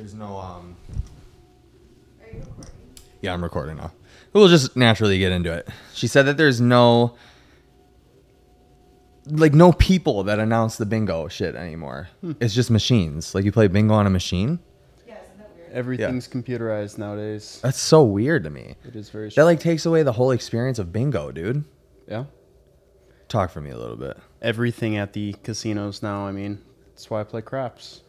there's no um. Are you recording? Yeah, I'm recording now. We'll just naturally get into it. She said that there's no like no people that announce the bingo shit anymore. It's just machines. Like you play bingo on a machine. Yeah, isn't that weird? Everything's computerized nowadays. That's so weird to me. It is very. That like takes away the whole experience of bingo, dude. yeah. Talk for me a little bit. Everything at the casinos now. I mean, that's why I play craps.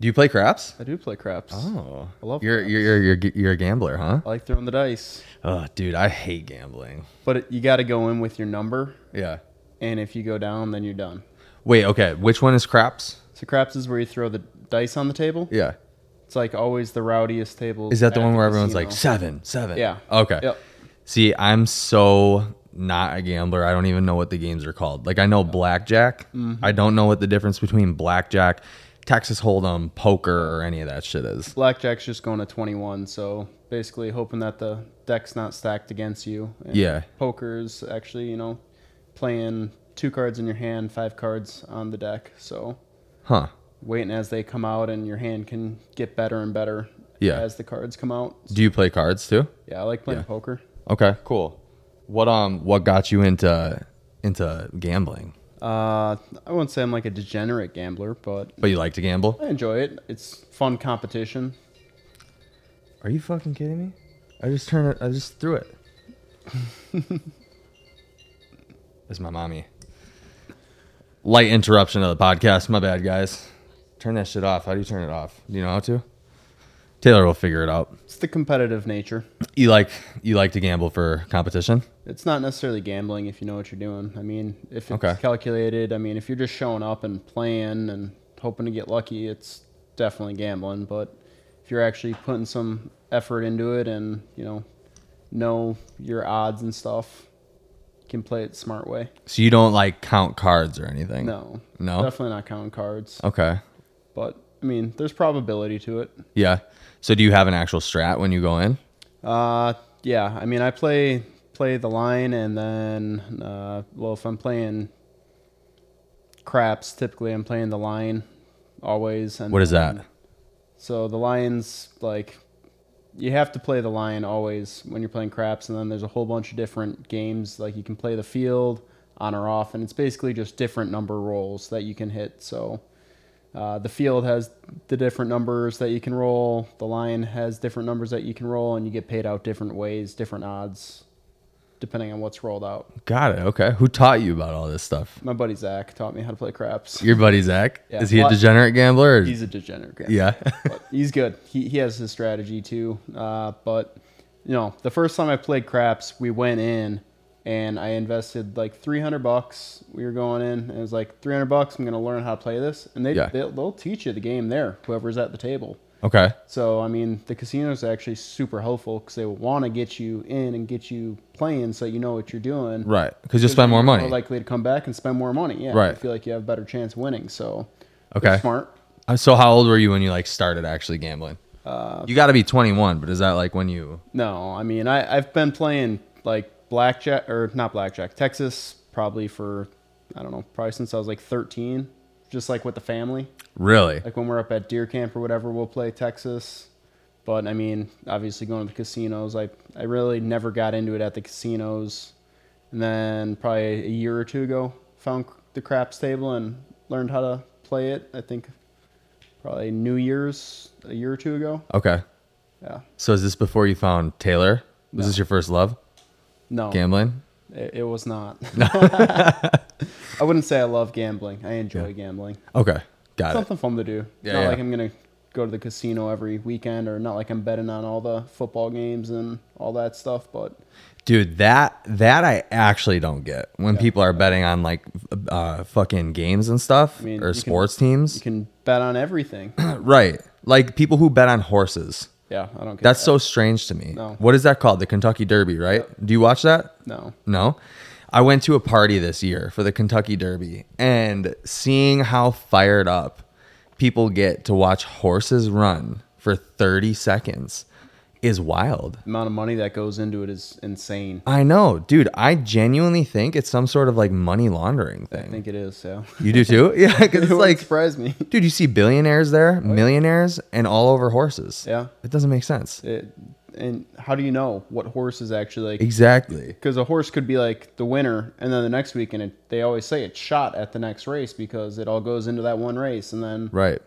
Do you play craps? I do play craps. Oh, I love you're, craps. you're you're you're you're a gambler, huh? I like throwing the dice, Oh, dude, I hate gambling. but it, you got to go in with your number, Yeah. and if you go down, then you're done. Wait, okay. Which one is craps? So craps is where you throw the dice on the table. Yeah. It's like always the rowdiest table. Is that the one where everyone's like seven, seven? Yeah. Okay. Yep. See, I'm so not a gambler. I don't even know what the games are called. Like I know blackjack. Mm-hmm. I don't know what the difference between blackjack, Texas Hold'em, poker, or any of that shit is. Blackjack's just going to 21, so basically hoping that the deck's not stacked against you. And Yeah. Poker's actually, you know, playing two cards in your hand, five cards on the deck. So Huh. waiting as they come out, and your hand can get better and better Yeah. as the cards come out. Do you play cards too? Yeah, I like playing Yeah. poker. Okay, cool. What um what got you into into gambling? Uh, I wouldn't say I'm like a degenerate gambler, but But you like to gamble? I enjoy it. It's fun competition. Are you fucking kidding me? I just turned it I just threw it. That's my mommy. Light interruption of the podcast. My bad, guys. Turn that shit off. How do you turn it off? Do you know how to? Taylor will figure it out. It's the competitive nature. You like you like to gamble for competition? It's not necessarily gambling if you know what you're doing. I mean, if it's Okay. calculated, I mean, if you're just showing up and playing and hoping to get lucky, it's definitely gambling. But if you're actually putting some effort into it and, you know, know your odds and stuff, you can play it the smart way. So you don't like count cards or anything? No. No? Definitely not counting cards. Okay. But, I mean, there's probability to it. Yeah. So do you have an actual strat when you go in? Uh, yeah. I mean, I play play the line, and then uh, well, if I'm playing craps, typically I'm playing the line always. And What is then- that? So the lines like you have to play the line always when you're playing craps, and then there's a whole bunch of different games like you can play the field on or off, and it's basically just different number rolls that you can hit. So. Uh, the field has the different numbers that you can roll. The line has different numbers that you can roll, and you get paid out different ways, different odds, depending on what's rolled out. Got it. Okay. Who taught you about all this stuff? My buddy Zach taught me how to play craps. Your buddy Zach? Yeah. Is he a degenerate gambler? Or? He's a degenerate. gambler. yeah. he's good. He he has his strategy too. Uh, but you know, the first time I played craps, we went in and I invested like 300 bucks. We were going in and it was like 300 bucks. I'm gonna learn how to play this, and they Yeah. they'll, they'll teach you the game there. Whoever's at the table. okay. So I mean, the casinos are actually super helpful because they want to get you in and get you playing, so you know what you're doing. Right. Because you'll spend more money. More likely to come back and spend more money. Yeah. Right. I feel like you have a better chance of winning. So Okay. smart. Uh, So how old were you when you like started actually gambling? Uh, you got to be 21, but is that like when you? No, I mean I I've been playing like blackjack or not blackjack Texas probably for I don't know probably since I was like 13, just like with the family. Really? Like when we're up at deer camp or whatever, we'll play Texas. But I mean, obviously going to the casinos, I I really never got into it at the casinos, and then probably a year or two ago found the craps table and learned how to play it. I think probably New Year's a year or two ago. Okay. Yeah, So is this before you found Taylor? Was No. this your first love? No, Gambling? It, it was not. I wouldn't say I love gambling. I enjoy gambling. Okay. Got it. Something fun to do. Yeah, not yeah. like I'm gonna go to the casino every weekend, or not like I'm betting on all the football games and all that stuff. But Dude, that that I actually don't get when people are betting on like uh, fucking games and stuff mean, or can- sports teams. you can bet on everything. right. Like people who bet on horses. Yeah, I don't. Get That's that. so strange to me. No. What is that called? The Kentucky Derby, right? Do you watch that? no. No. I went to a party this year for the Kentucky Derby and seeing how fired up people get to watch horses run for 30 seconds is wild. The amount of money that goes into it is insane. I know, dude. I genuinely think it's some sort of like money laundering thing. I think it is. Yeah, You do too? Yeah, because it it's like, surprise me. dude, you see billionaires there, oh, millionaires, and all over horses. Yeah. It doesn't make sense. It, and how do you know what horse is actually like? Exactly. Because a horse could be like the winner, and then the next weekend it, they always say it's shot at the next race because it all goes into that one race, and then Right.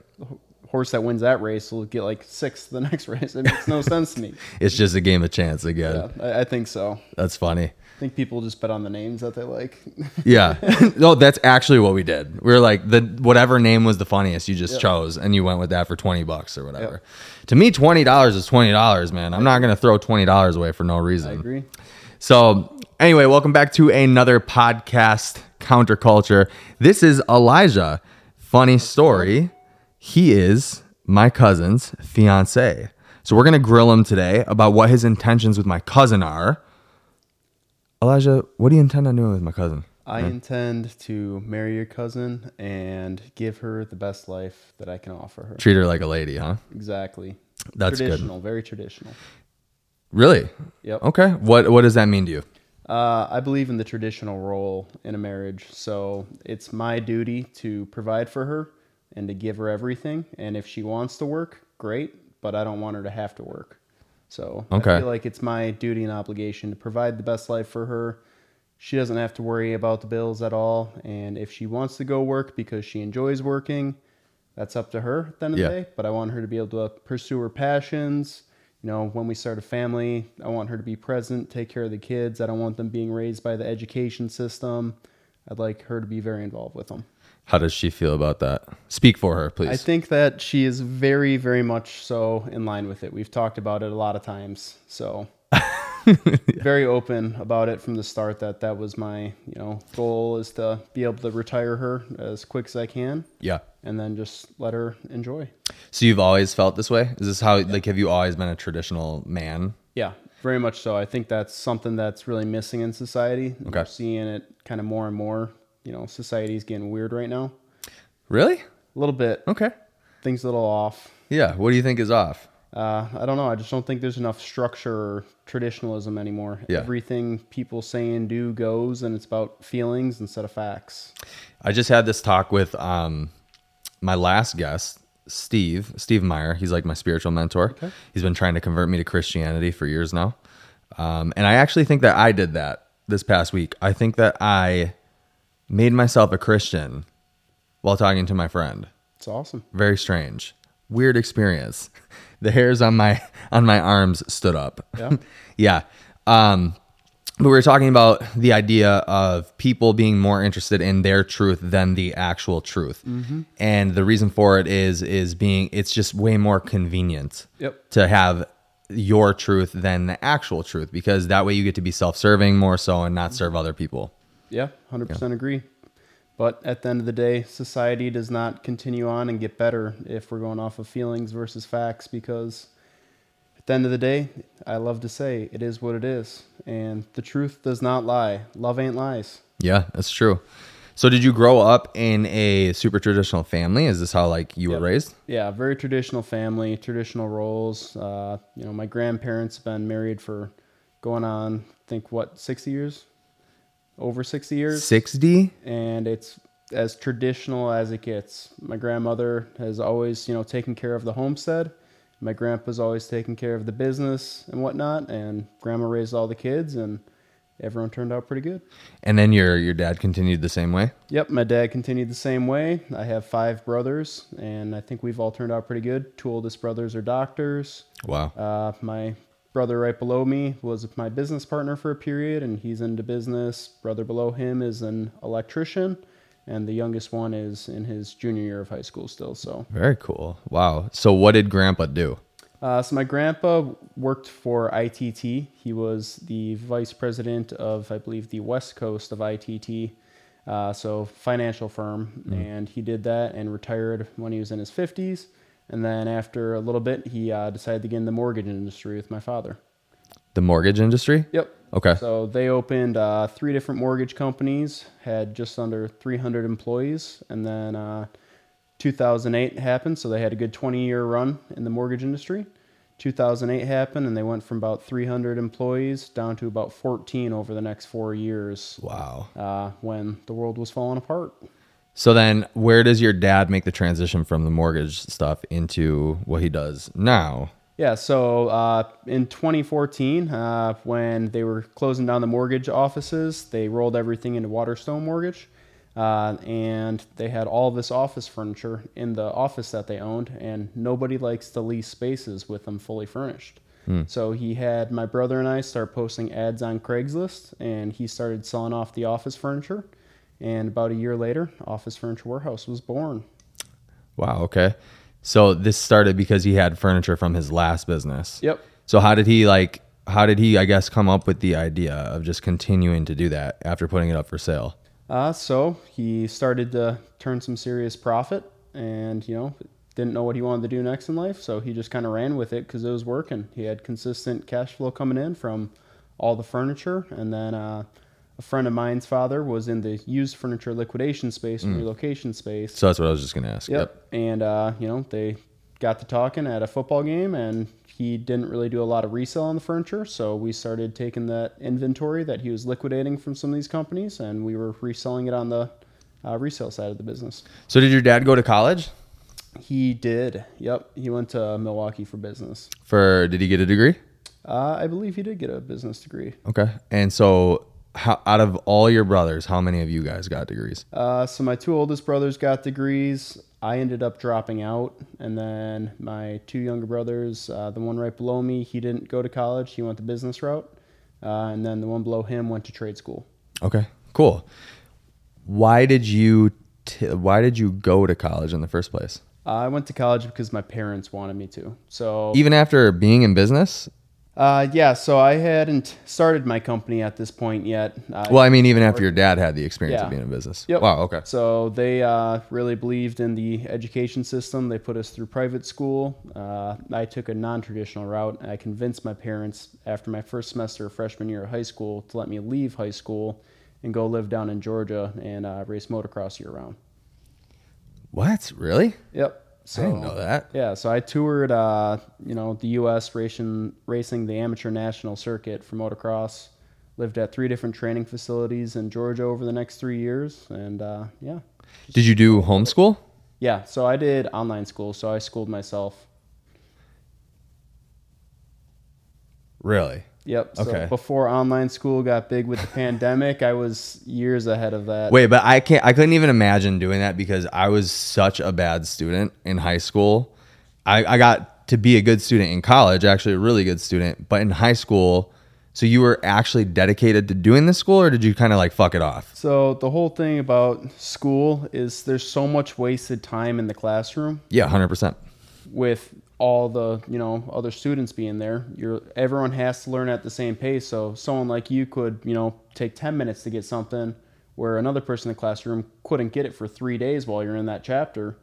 Horse that wins that race will get like sixth the next race. It makes no sense to me. It's just a game of chance again. Yeah, I, I think so. That's funny. I think people just bet on the names that they like. Yeah. no, that's actually what we did. We were like the whatever name was the funniest you just Yep. chose and you went with that for 20 bucks or whatever. To me $20 is $20, man. I'm not going to throw $20 away for no reason. I agree. So, anyway, welcome back to another podcast, Counterculture. This is Elijah. Funny story. He is my cousin's fiance. So, we're going to grill him today about what his intentions with my cousin are. Elijah, what do you intend on doing with my cousin? I intend to marry your cousin and give her the best life that I can offer her. Treat her like a lady, huh? Exactly. That's good. very traditional. Really? Yep. Okay. What What does that mean to you? Uh, I believe in the traditional role in a marriage, so it's my duty to provide for her and to give her everything. And if she wants to work, great, but I don't want her to have to work. So Okay. I feel like it's my duty and obligation to provide the best life for her. She doesn't have to worry about the bills at all, and if she wants to go work because she enjoys working, that's up to her at the end of Yeah. the day. But I want her to be able to pursue her passions. You know, when we start a family, I want her to be present, take care of the kids. I don't want them being raised by the education system. I'd like her to be very involved with them. How does she feel about that? Speak for her, please. I think that she is very, very much so in line with it. We've talked about it a lot of times. So very open about it from the start that that was my, you know, goal is to be able to retire her as quick as I can yeah. and then just let her enjoy. So you've always felt this way? Is this how like have you always been a traditional man? Yeah, very much so. I think that's something that's really missing in society. Okay. We're seeing it kind of more and more. You know, society's getting weird right now. Really? A little bit. Okay. Things a little off. Yeah. What do you think is off? Uh, I don't know. I just don't think there's enough structure or traditionalism anymore. Yeah. Everything people say and do goes, and it's about feelings instead of facts. I just had this talk with um my last guest, Steve, Steve Meyer. He's like my spiritual mentor. He's been trying to convert me to Christianity for years now. Um, and I actually think that I did that this past week. I think that I made myself a Christian while talking to my friend. It's awesome. Very strange. Weird experience. The hairs on my on my arms stood up. Yeah. yeah. Um but we were talking about the idea of people being more interested in their truth than the actual truth. Mm-hmm. And the reason for it is is being it's just way more convenient Yep. to have your truth than the actual truth because that way you get to be self-serving more so and not serve other people. Yeah, hundred percent agree. But at the end of the day, society does not continue on and get better if we're going off of feelings versus facts. Because at the end of the day, I love to say it is what it is, and the truth does not lie. Love ain't lies. Yeah, that's true. So did you grow up in a super traditional family? Is this how like you Yep. were raised? Yeah, very traditional family, traditional roles. Uh, you know, my grandparents have been married for going on, I think what, sixty years, over sixty years. 60? and it's as traditional as it gets. My grandmother has always, you know, taken care of the homestead. My grandpa's always taken care of the business and whatnot, and grandma raised all the kids, and everyone turned out pretty good. And then your your dad continued the same way? Yep, my dad continued the same way. I have five brothers, and I think we've all turned out pretty good. Two oldest brothers are doctors. Wow. Uh, my brother right below me was my business partner for a period, and he's into business. Brother below him is an electrician, and the youngest one is in his junior year of high school still. So, Very cool. Wow. So what did grandpa do? uh, so my grandpa worked for ITT. He was the vice president of, I believe, the west coast of ITT. Uh, so financial firm, and he did that and retired when he was in his 50s. And then after a little bit, he uh, decided to get in the mortgage industry with my father. The mortgage industry? Yep. Okay. So they opened uh, three different mortgage companies, had just under 300 employees, and then uh, 2008 happened. So they had a good 20 year run in the mortgage industry. 2008 happened, and they went from about 300 employees down to about 14 over the next four years. Wow. Uh, when the world was falling apart. So then, where does your dad make the transition from the mortgage stuff into what he does now? Yeah, so uh, in 2014, uh, when they were closing down the mortgage offices, they rolled everything into Waterstone Mortgage. Uh, and they had all this office furniture in the office that they owned, and nobody likes to lease spaces with them fully furnished. So he had my brother and I start posting ads on Craigslist, and he started selling off the office furniture. And about a year later, Office Furniture Warehouse was born. Wow. Okay. So this started because he had furniture from his last business. Yep. So how did he like? How did he, I guess, come up with the idea of just continuing to do that after putting it up for sale? Uh, so he started to turn some serious profit and, you know, didn't know what he wanted to do next in life. So he just kind of ran with it because it was working. He had consistent cash flow coming in from all the furniture. And then uh, a friend of mine's father was in the used furniture liquidation space and relocation space. So that's what I was just gonna ask. Yep. And, uh, you know, they got to talking at a football game and he didn't really do a lot of resale on the furniture. So we started taking that inventory that he was liquidating from some of these companies and we were reselling it on the uh, resale side of the business. So did your dad go to college He did. Yep. He went to Milwaukee for business. for? Did he get a degree? Uh, I believe he did get a business degree. Okay. And so, how, out of all your brothers, how many of you guys got degrees? Uh, so my two oldest brothers got degrees. I ended up dropping out, and then my two younger brothers, uh, the one right below me, he didn't go to college. He went the business route, uh, and then the one below him went to trade school. Okay. Cool. Why did you? T- why did you go to college in the first place? I went to college because my parents wanted me to. So Even after being in business? Uh, yeah, so I hadn't started my company at this point yet. Uh, Well, I mean, even after your dad had the experience Yeah. of being in business. Yep. Wow. Okay. So they uh, really believed in the education system. They put us through private school. Uh, I took a non-traditional route. I convinced my parents after my first semester of freshman year of high school to let me leave high school and go live down in Georgia and uh, race motocross year round. What? Really? Yep. So I didn't know that. Yeah, so I toured, uh, you know, the U.S. racing racing the amateur national circuit for motocross. Lived at three different training facilities in Georgia over the next three years, and uh, yeah, Did you do homeschool? Yeah, so I did online school, so I schooled myself. Really? Yep. So Okay. before online school got big with the pandemic, I was years ahead of that. Wait, but I can't. I couldn't even imagine doing that because I was such a bad student in high school. I, I got to be a good student in college, actually a really good student, but in high school. So you were actually dedicated to doing this school, or did you kind of like fuck it off? So the whole thing about school is there's so much wasted time in the classroom Yeah, hundred percent. with all the you know other students being there. You're everyone has to learn at the same pace. So someone like you could you know take ten minutes to get something, where another person in the classroom couldn't get it for three days while you're in that chapter,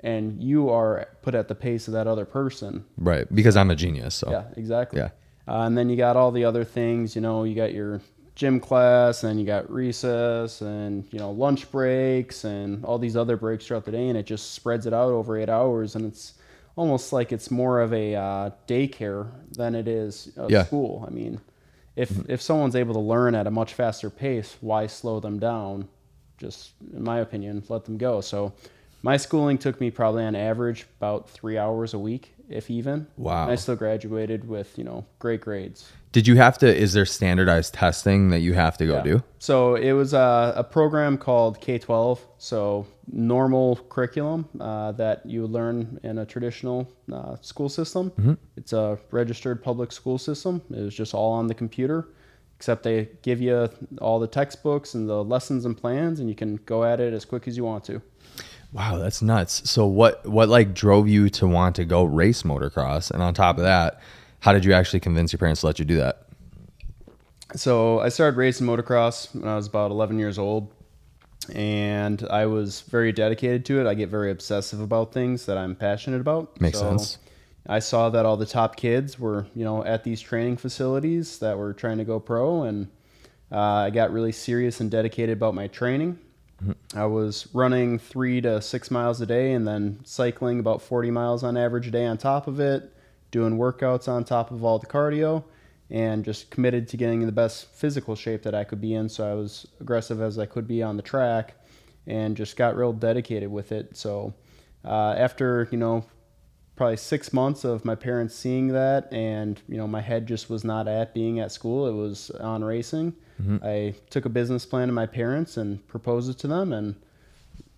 and you are put at the pace of that other person. Right, because I'm a genius. So Yeah, exactly. Yeah. Uh, and then you got all the other things, you know, you got your gym class and you got recess and, you know, lunch breaks and all these other breaks throughout the day. And it just spreads it out over eight hours. And it's almost like it's more of a uh, daycare than it is a Yeah. school. I mean, if, if someone's able to learn at a much faster pace, why slow them down? Just, in my opinion, let them go. So my schooling took me probably on average about three hours a week, if even. Wow. And I still graduated with, you know, great grades. did you have to? Is there standardized testing that you have to go Yeah. do? So it was a, a program called K 12. So normal curriculum uh, that you would learn in a traditional uh, school system. It's a registered public school system. It was just all on the computer, except they give you all the textbooks and the lessons and plans, and you can go at it as quick as you want to. Wow, that's nuts. So what what like drove you to want to go race motocross? And on top of that, how did you actually convince your parents to let you do that? So I started racing motocross when I was about 11 years old, and I was very dedicated to it. I get very obsessive about things that I'm passionate about. Makes So sense. I saw that all the top kids were, you know, at these training facilities that were trying to go pro, and uh, I got really serious and dedicated about my training. I was running three to six miles a day, and then cycling about 40 miles on average a day on top of it. doing workouts on top of all the cardio, and just committed to getting in the best physical shape that I could be in. So I was aggressive as I could be on the track, and just got real dedicated with it. So uh, after you know probably six months of my parents seeing that and you know my head just was not at being at school it was on racing i took a business plan to my parents and proposed it to them and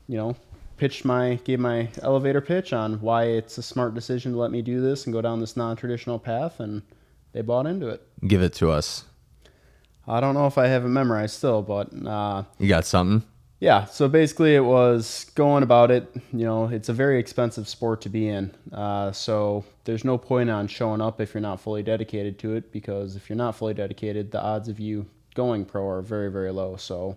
you know pitched my gave my elevator pitch on why it's a smart decision to let me do this and go down this non-traditional path and they bought into it Give it to us. i don't know if i have it memorized still but uh, You got something? Yeah, so basically it was going about it. You know, it's a very expensive sport to be in. Uh, so there's no point on showing up if you're not fully dedicated to it because if you're not fully dedicated, the odds of you going pro are very, very low. So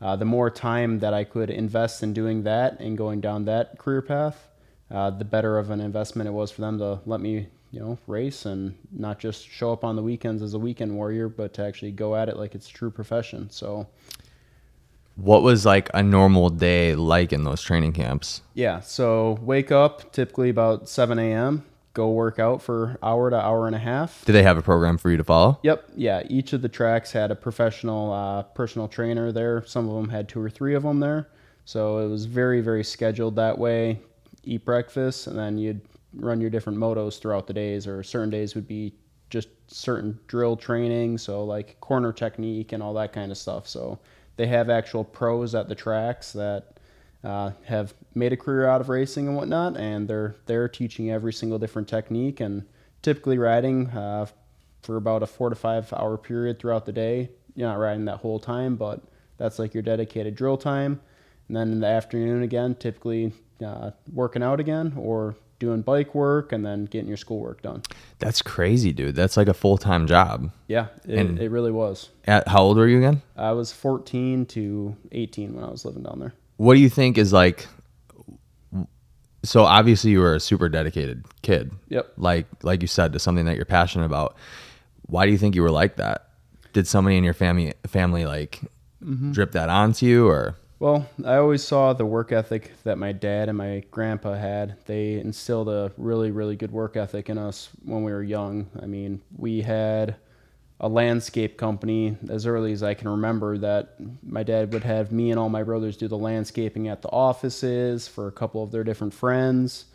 uh, the more time that I could invest in doing that and going down that career path, uh, the better of an investment it was for them to let me, you know, race and not just show up on the weekends as a weekend warrior, but to actually go at it like it's a true profession. So. What was like a normal day like in those training camps? Yeah, so wake up typically about 7 a.m., go work out for hour to hour and a half. Did they have a program for you to follow? Yep, yeah, each of the tracks had a professional uh, personal trainer there. Some of them had two or three of them there. So it was very, very scheduled that way. Eat breakfast, and then you'd run your different motos throughout the days, or certain days would be just certain drill training, so like corner technique and all that kind of stuff. So they have actual pros at the tracks that uh, have made a career out of racing and whatnot, and they're they're teaching every single different technique and typically riding uh, for about a four to five hour period throughout the day. You're not riding that whole time, but that's like your dedicated drill time. And then in the afternoon again, typically uh, working out again or doing bike work and then getting your schoolwork done. That's crazy, dude. That's like a full time job. Yeah, it, And- it really was. At how old were you again? I was 14 to 18 when I was living down there. What do you think is like? So obviously you were a super dedicated kid. Yep. Like like you said to something that you're passionate about. Why do you think you were like that? Did somebody in your family family like mm-hmm. drip that onto you or? Well, I always saw the work ethic that my dad and my grandpa had. They instilled a really, really good work ethic in us when we were young. I mean, we had a landscape company as early as I can remember that my dad would have me and all my brothers do the landscaping at the offices for a couple of their different friends.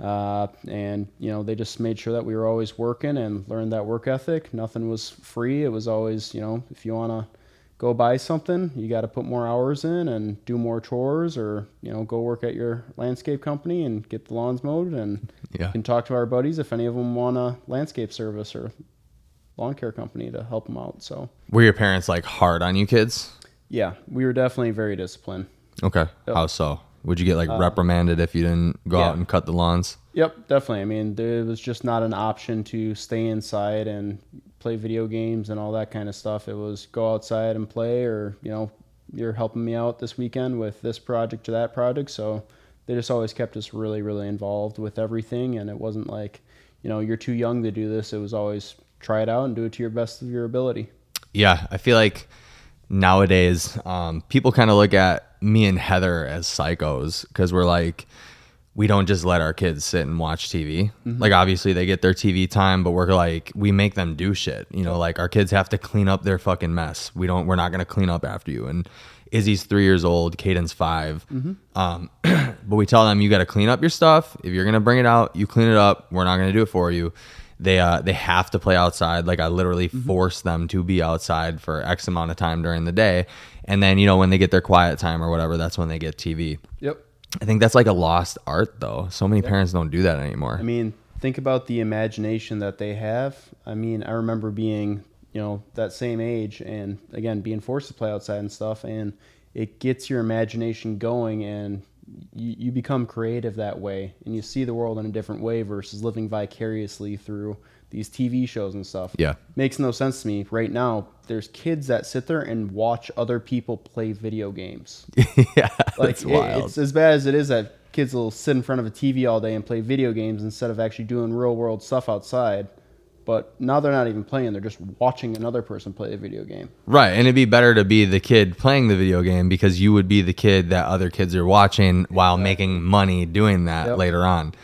Uh, and, you know, they just made sure that we were always working and learned that work ethic. Nothing was free. It was always, you know, if you want to go buy something, you got to put more hours in and do more chores, or you know, go work at your landscape company and get the lawns mowed. And Yeah. you can talk to our buddies if any of them want a landscape service or lawn care company to help them out. So Were your parents like hard on you kids? yeah, we were definitely very disciplined. Okay. How so? Would you get like reprimanded if you didn't go yeah. out and cut the lawns? Yep, definitely. I mean, there was just not an option to stay inside and play video games and all that kind of stuff. It was go outside and play, or you know, you're helping me out this weekend with this project or that project. So they just always kept us really, really involved with everything, and it wasn't like, you know, you're too young to do this. It was always try it out and do it to your best of your ability. Yeah, I feel like nowadays um, people kind of look at me and Heather as psychos because we're like, we don't just let our kids sit and watch TV. Like, obviously, they get their TV time, but we're like, we make them do shit. You know, like our kids have to clean up their fucking mess. We don't, we're not going to clean up after you. And Izzy's three years old, Caden's 5 Um, but we tell them, you got to clean up your stuff. If you're going to bring it out, you clean it up. We're not going to do it for you they uh they have to play outside like i literally force them to be outside for x amount of time during the day and then you know when they get their quiet time or whatever that's when they get tv Yep. i think that's like a lost art though so many parents don't do that anymore I mean, think about the imagination that they have. I mean, I remember being, you know, that same age and again, being forced to play outside and stuff. And it gets your imagination going and you, you become creative that way and you see the world in a different way versus living vicariously through these TV shows and stuff. Yeah. Makes no sense to me. Right now, there's kids that sit there and watch other people play video games. yeah Like it- wild it's as bad as it is that kids will sit in front of a TV all day and play video games instead of actually doing real world stuff outside. But now they're not even playing; they're just watching another person play a video game. right and it'd be better to be the kid playing the video game because you would be the kid that other kids are watching while making money doing that Yep. later on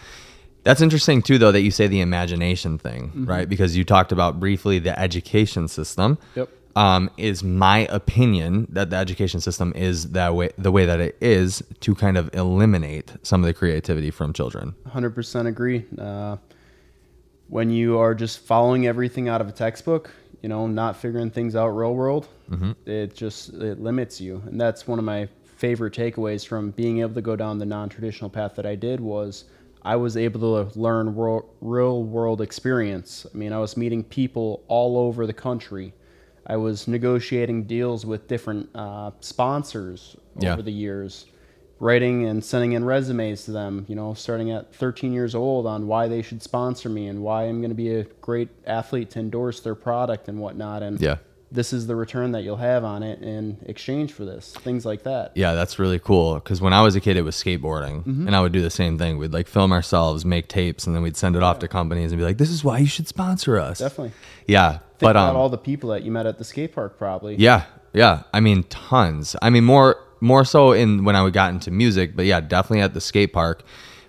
That's interesting too, though, that you say the imagination thing, Mm-hmm. right? Because you talked about briefly the education system. Yep. Um, is my opinion that the education system is that way, the way that it is to kind of eliminate some of the creativity from children. 100% agree. Uh, when you are just following everything out of a textbook, you know, not figuring things out real world, it just it limits you. And that's one of my favorite takeaways from being able to go down the non-traditional path that I did was I was able to learn real world experience. I mean, I was meeting people all over the country. I was negotiating deals with different uh, sponsors Yeah. over the years writing and sending in resumes to them, you know, starting at 13 years old on why they should sponsor me and why I'm going to be a great athlete to endorse their product and whatnot. And Yeah. this is the return that you'll have on it in exchange for this, things like that. Yeah, that's really cool. Because when I was a kid, it was skateboarding, Mm-hmm. and I would do the same thing. We'd like film ourselves, make tapes, and then we'd send it off to companies and be like, "This is why you should sponsor us." Definitely. Yeah, Think but about um, all the people that you met at the skate park, probably. Yeah, yeah. I mean, tons. I mean, more more so in when I got into music, but yeah, definitely at the skate park.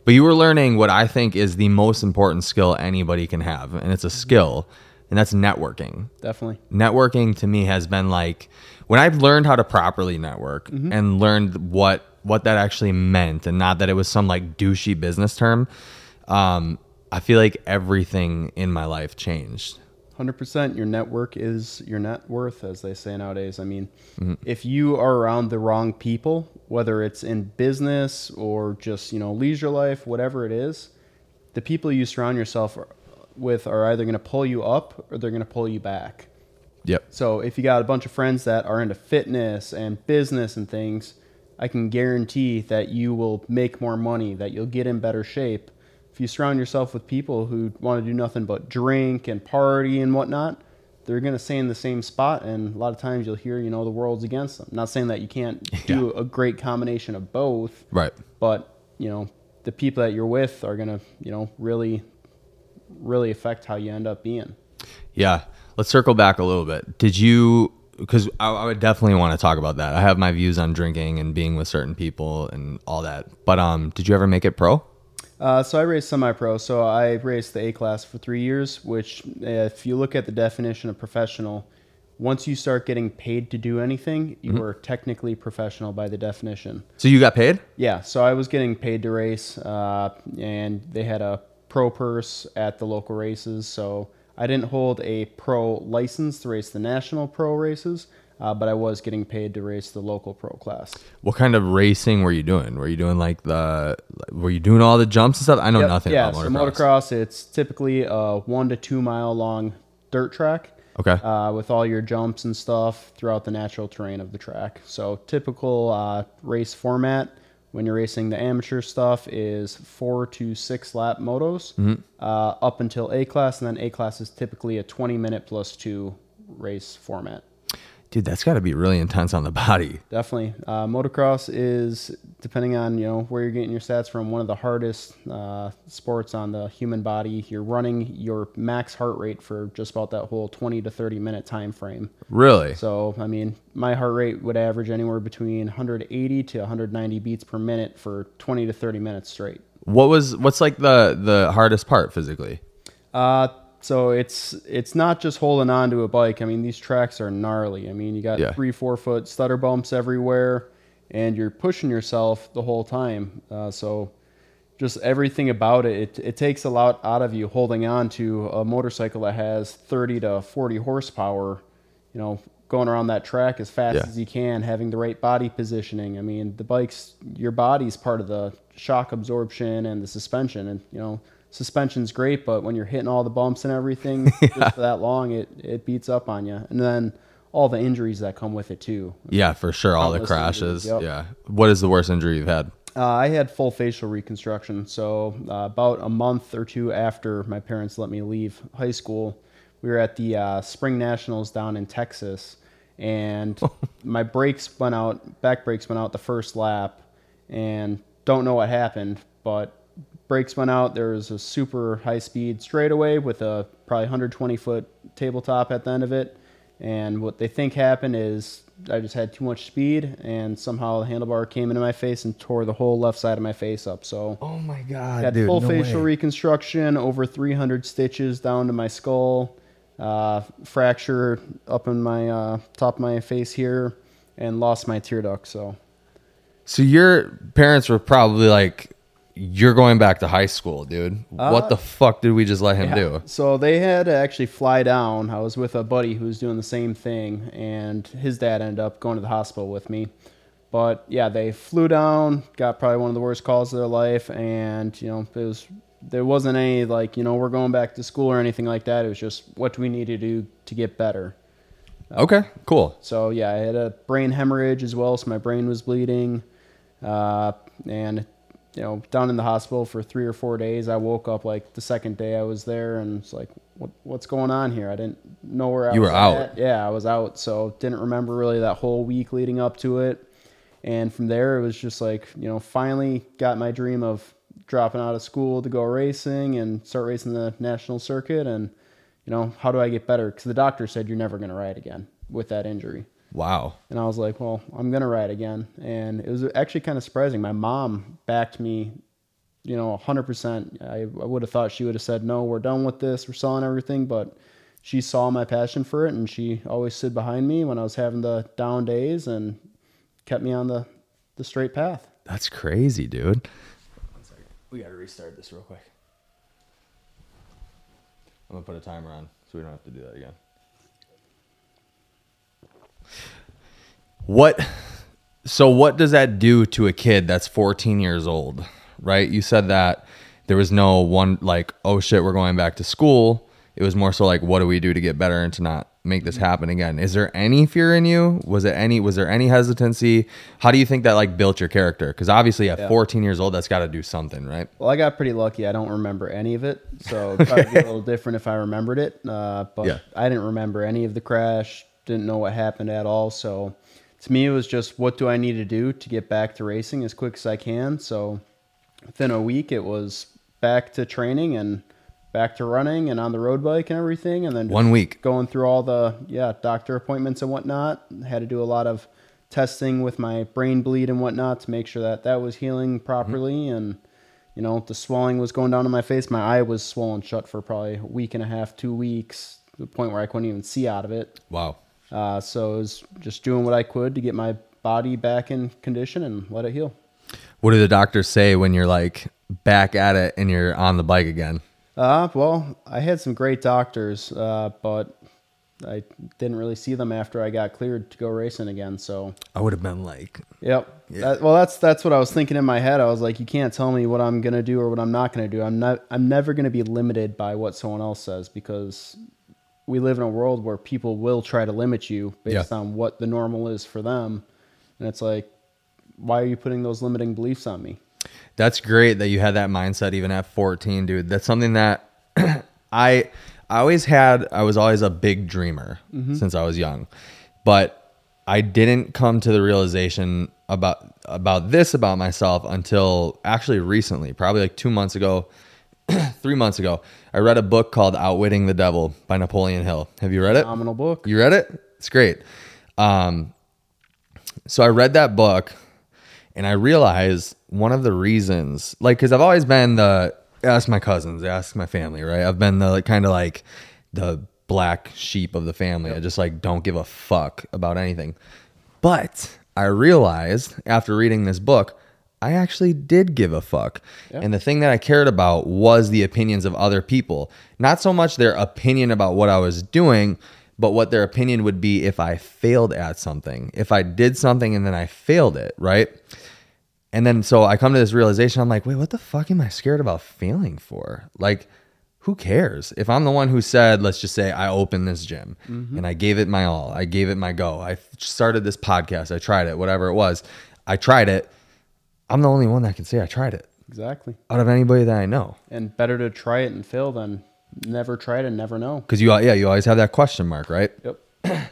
But you were learning what I think is the most important skill anybody can have, and it's a skill, and that's networking. Definitely. Networking to me has been like when I've learned how to properly network and learned what what that actually meant, and not that it was some like douchey business term. Um, I feel like everything in my life changed. Hundred percent. Your network is your net worth, as they say nowadays. I mean, mm-hmm. if you are around the wrong people, whether it's in business or just you know leisure life, whatever it is, the people you surround yourself with are either going to pull you up or they're going to pull you back. Yep. So if you got a bunch of friends that are into fitness and business and things, I can guarantee that you will make more money, that you'll get in better shape. If you surround yourself with people who want to do nothing but drink and party and whatnot, they're going to stay in the same spot. And a lot of times you'll hear, you know, the world's against them. not saying that you can't do a great combination of both, Right. but, you know, the people that you're with are going to, you know, really, really affect how you end up being. Yeah. Let's circle back a little bit. Did you, because I, I would definitely want to talk about that. I have my views on drinking and being with certain people and all that. But um, did you ever make it pro? Uh, so I raced semi-pro. So I raced the A class for three years. Which, if you look at the definition of professional, once you start getting paid to do anything, you are technically professional by the definition. So you got paid? Yeah. So I was getting paid to race, uh, and they had a pro purse at the local races. So I didn't hold a pro license to race the national pro races, uh, but I was getting paid to race the local pro class. What kind of racing were you doing? Were you doing like the, were you doing all the jumps and stuff? I know Yep, nothing yeah, about so motocross. motocross, it's typically a one to two mile long dirt track. Okay. Uh, with all your jumps and stuff throughout the natural terrain of the track. So typical uh, race format when you're racing the amateur stuff is four to six lap motos Mm-hmm. uh, up until A class, and then A class is typically a 20 minute plus two race format. Dude, that's got to be really intense on the body. Definitely. Uh, motocross is, depending on you know where you're getting your stats from, one of the hardest uh, sports on the human body. You're running your max heart rate for just about that whole 20 to 30 minute time frame. Really? So, I mean, my heart rate would average anywhere between 180 to 190 beats per minute for 20 to 30 minutes straight. What was, what's like the, the hardest part physically? Uh, so it's it's not just holding on to a bike. I mean, these tracks are gnarly. I mean, you got Yeah. three, four foot stutter bumps everywhere, and you're pushing yourself the whole time. Uh, so just everything about it, it, it takes a lot out of you holding on to a motorcycle that has 30 to 40 horsepower. You know, going around that track as fast Yeah. as you can, having the right body positioning. I mean, the bike's your body's part of the shock absorption and the suspension, and you know, suspension's great, but when you're hitting all the bumps and everything just for that long, it it beats up on you, and then all the injuries that come with it too. Yeah, for sure. All the crashes. yep. Yeah. What is the worst injury you've had? Uh, I had full facial reconstruction. So uh, about a month or two after my parents let me leave high school, we were at the uh, Spring Nationals down in Texas, and my brakes went out. Back brakes went out the first lap, and don't know what happened, but brakes went out. There was a super high speed straightaway with a probably 120 foot tabletop at the end of it. And what they think happened is I just had too much speed, and somehow the handlebar came into my face and tore the whole left side of my face up. So Oh my god, had dude! full no facial way. reconstruction, over 300 stitches down to my skull, uh, fracture up in my uh, top of my face here, and lost my tear duct. So So your parents were probably like, "You're going back to high school, dude. what Uh, the fuck did we just let him Yeah. do?" So they had to actually fly down. I was with a buddy who was doing the same thing, and his dad ended up going to the hospital with me. But yeah, they flew down, got probably one of the worst calls of their life, and you know, it was there wasn't any like you know we're going back to school or anything like that. It was just what do we need to do to get better. Okay, cool. So yeah, I had a brain hemorrhage as well, so my brain was bleeding, uh, and you know, down in the hospital for three or four days. I woke up like the second day I was there, and it's like, what what's going on here? I didn't know where I You was were out. at. Yeah, I was out, so didn't remember really that whole week leading up to it. And from there, it was just like you know, finally got my dream of dropping out of school to go racing and start racing the national circuit and you know how do i get better because the doctor said you're never going to ride again with that injury Wow. and I was like, well, I'm going to ride again. And it was actually kind of surprising. My mom backed me, you know, 100%. I, I would have thought she would have said, no, we're done with this. We're selling everything. But she saw my passion for it and she always stood behind me when I was having the down days and kept me on the, the straight path. That's crazy, dude. One second. We got to restart this real quick. I'm gonna put a timer on so we don't have to do that again. What? So what does that do to a kid that's 14 years old? Right? You said that there was no one like, oh shit, we're going back to school. It was more so like, what do we do to get better and to not make this happen again? Is there any fear in you? Was it any? Was there any hesitancy? How do you think that like built your character? Because obviously at 14 years old, that's got to do something, right? Well, I got pretty lucky. I don't remember any of it, so it'd probably be a little different if I remembered it. Uh, but Yeah. I didn't remember any of the crash. Didn't know what happened at all. So to me, it was just what do I need to do to get back to racing as quick as I can. So within a week, it was back to training and back to running and on the road bike and everything. And then One week. going through all the yeah doctor appointments and whatnot. Had to do a lot of testing with my brain bleed and whatnot to make sure that that was healing properly mm-hmm. and you know the swelling was going down in my face. My eye was swollen shut for probably a week and a half, two weeks, to the point where I couldn't even see out of it. Wow. Uh, so I was just doing what I could to get my body back in condition and let it heal. What do the doctors say when you're like back at it and you're on the bike again? Uh, well, I had some great doctors, uh, but I didn't really see them after I got cleared to go racing again. So I would have been like, Yep. That- well, that's that's what I was thinking in my head. I was like, you can't tell me what I'm gonna do or what I'm not gonna do. I'm not. I'm never gonna be limited by what someone else says because we live in a world where people will try to limit you based Yeah. on what the normal is for them, and it's like, why are you putting those limiting beliefs on me? That's great that you had that mindset even at 14, dude. That's something that I I always had I was always a big dreamer mm-hmm. since I was young. But I didn't come to the realization about about this about myself until actually recently, probably like 2 months ago, 3 months ago. I read a book called Outwitting the Devil by Napoleon Hill. Have you read it? Phenomenal book. You read it? It's great. Um, so I read that book and I realized one of the reasons, like, because I've always been the ask my cousins, ask my family, right? I've been the like, kind of like the black sheep of the family. I just like don't give a fuck about anything. But I realized after reading this book, I actually did give a fuck. And the thing that I cared about was the opinions of other people. Not so much their opinion about what I was doing, but what their opinion would be if I failed at something. If I did something and then I failed it, right? And then so I come to this realization I'm like, wait, what the fuck am I scared about failing for? Like, who cares? If I'm the one who said, let's just say I opened this gym mm-hmm. and I gave it my all, I gave it my go, I started this podcast, I tried it, whatever it was, I tried it. I'm the only one that can say I tried it Exactly. out of anybody that I know. And better to try it and fail than never try it and never know. Because you, yeah, you always have that question mark, right? Yep.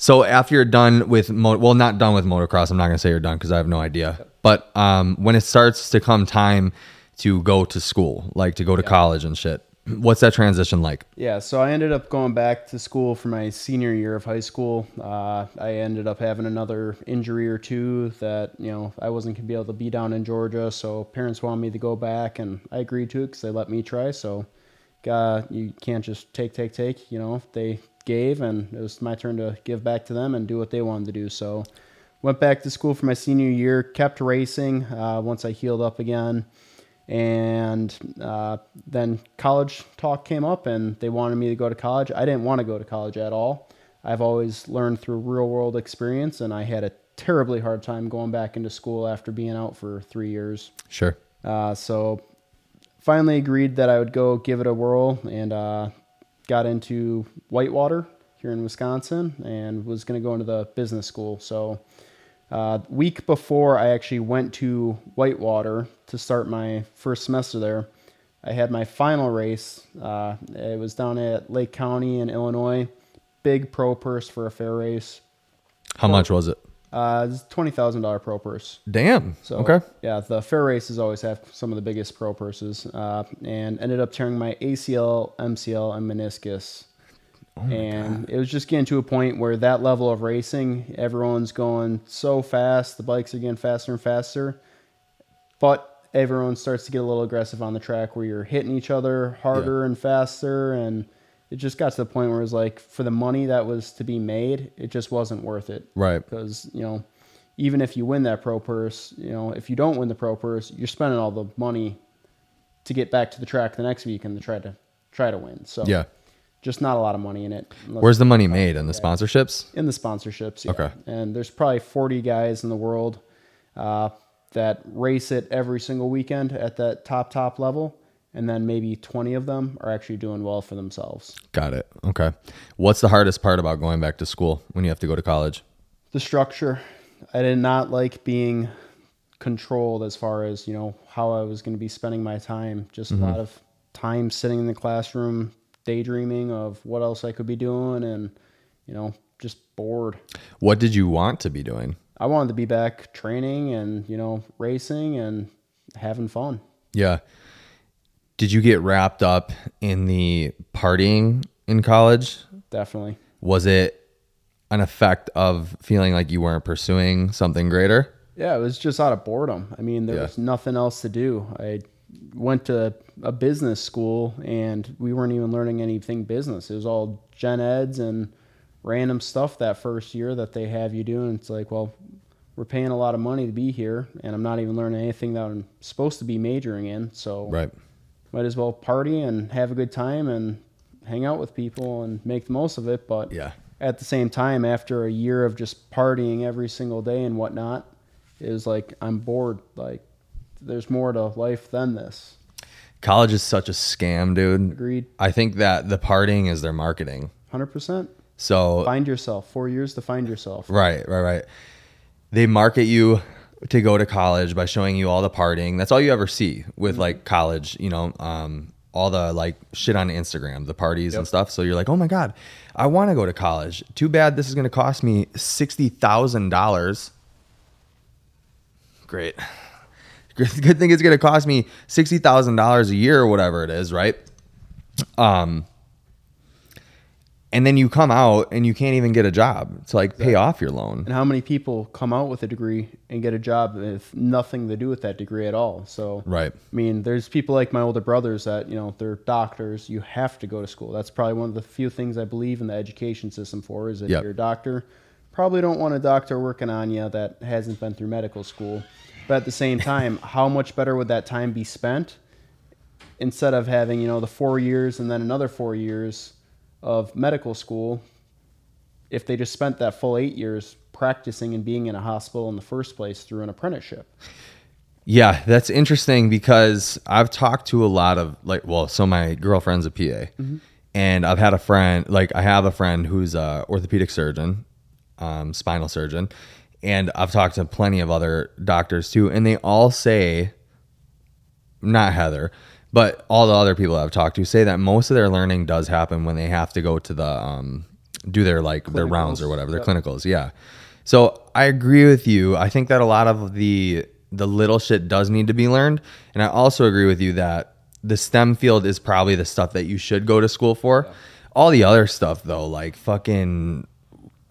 So after you're done with, mo- well, not done with motocross, I'm not gonna say you're done because I have no idea. But um, when it starts to come time to go to school, like to go to college and shit, What's that transition like? Yeah, so I ended up going back to school for my senior year of high school. Uh, I ended up having another injury or two that you know I wasn't gonna be able to be down in Georgia. So parents wanted me to go back, and I agreed to it because they let me try. So, uh, you can't just take, take, take. You know, they gave, and it was my turn to give back to them and do what they wanted to do. So, went back to school for my senior year. Kept racing uh, once I healed up again and uh, then college talk came up and they wanted me to go to college. I didn't want to go to college at all. I've always learned through real world experience and i had a terribly hard time going back into school after being out for three years. Sure. uh, so finally agreed that i would go give it a whirl and uh, got into whitewater here in wisconsin and was going to go into the business school. So uh, week before I actually went to Whitewater to start my first semester there, I had my final race. Uh, it was down at Lake County in Illinois. Big pro purse for a fair race. How much was it? Uh, it's twenty thousand dollar pro purse. Damn. So okay. yeah, the fair races always have some of the biggest pro purses, uh, and ended up tearing my ACL, MCL, and meniscus. Oh and it was just getting to a point where that level of racing, everyone's going so fast, the bikes are getting faster and faster, but everyone starts to get a little aggressive on the track where you're hitting each other harder and faster, and it just got to the point where it was like for the money that was to be made, it just wasn't worth it. Right. because you know even if you win that pro purse you know if you don't win the pro purse you're spending all the money to get back to the track the next week and to try to try to win. So Yeah. Just not a lot of money in it Where's the money made in the sponsorships? in the sponsorships yeah. Okay. and there's probably 40 guys in the world uh, that race it every single weekend at that top top level and then maybe 20 of them are actually doing well for themselves Got it. Okay. What's the hardest part about going back to school when you have to go to college? the structure. I did not like being controlled as far as you know how I was going to be spending my time. Just a lot of time sitting in the classroom, daydreaming of what else I could be doing, and you know just bored. What did you want to be doing? I wanted to be back training and you know racing and having fun. Yeah. Did you get wrapped up in the partying in college? Definitely. Was it an effect of feeling like you weren't pursuing something greater? Yeah, it was just out of boredom. I mean, there Yeah. was nothing else to do. I went to a business school and we weren't even learning anything business. It was all gen eds and random stuff that first year that they have you doing. It's like, well, we're paying a lot of money to be here and I'm not even learning anything that I'm supposed to be majoring in. So Right. might as well party and have a good time and hang out with people and make the most of it. But Yeah. at the same time, after a year of just partying every single day and whatnot, it was like I'm bored. Like there's more to life than this. College is such a scam, dude. Agreed. I think that the partying is their marketing. Hundred percent. So Find yourself. Four years to find yourself. Right, right, right. They market you to go to college by showing you all the partying. That's all you ever see with Mm-hmm. like college, you know, um, all the like shit on Instagram, the parties and stuff. So you're like, oh my God, I want to go to college. Too bad this is going to cost me $60,000. Great. Good thing it's going to cost me $60,000 a year or whatever it is, right? Um, and then you come out and you can't even get a job to like pay off your loan. And how many people come out with a degree and get a job with nothing to do with that degree at all? So Right. I mean, there's people like my older brothers that, you know, they're doctors. You have to go to school. That's probably one of the few things I believe in the education system for is that Yep. you're a doctor. Probably don't want a doctor working on you that hasn't been through medical school. But at the same time, how much better would that time be spent instead of having, you know, the four years and then another four years of medical school if they just spent that full eight years practicing and being in a hospital in the first place through an apprenticeship? Yeah, that's interesting because I've talked to a lot of like, well, so my girlfriend's a PA, and I've had a friend, like, I have a friend who's a orthopedic surgeon, um, spinal surgeon, and I've talked to plenty of other doctors too, and they all say, not Heather, but all the other people I've talked to say that most of their learning does happen when they have to go to the um, do their like their rounds or whatever, their yep. clinicals. Yeah. So I agree with you. I think that a lot of the the little shit does need to be learned, and I also agree with you that the STEM field is probably the stuff that you should go to school for. All the other stuff though, like fucking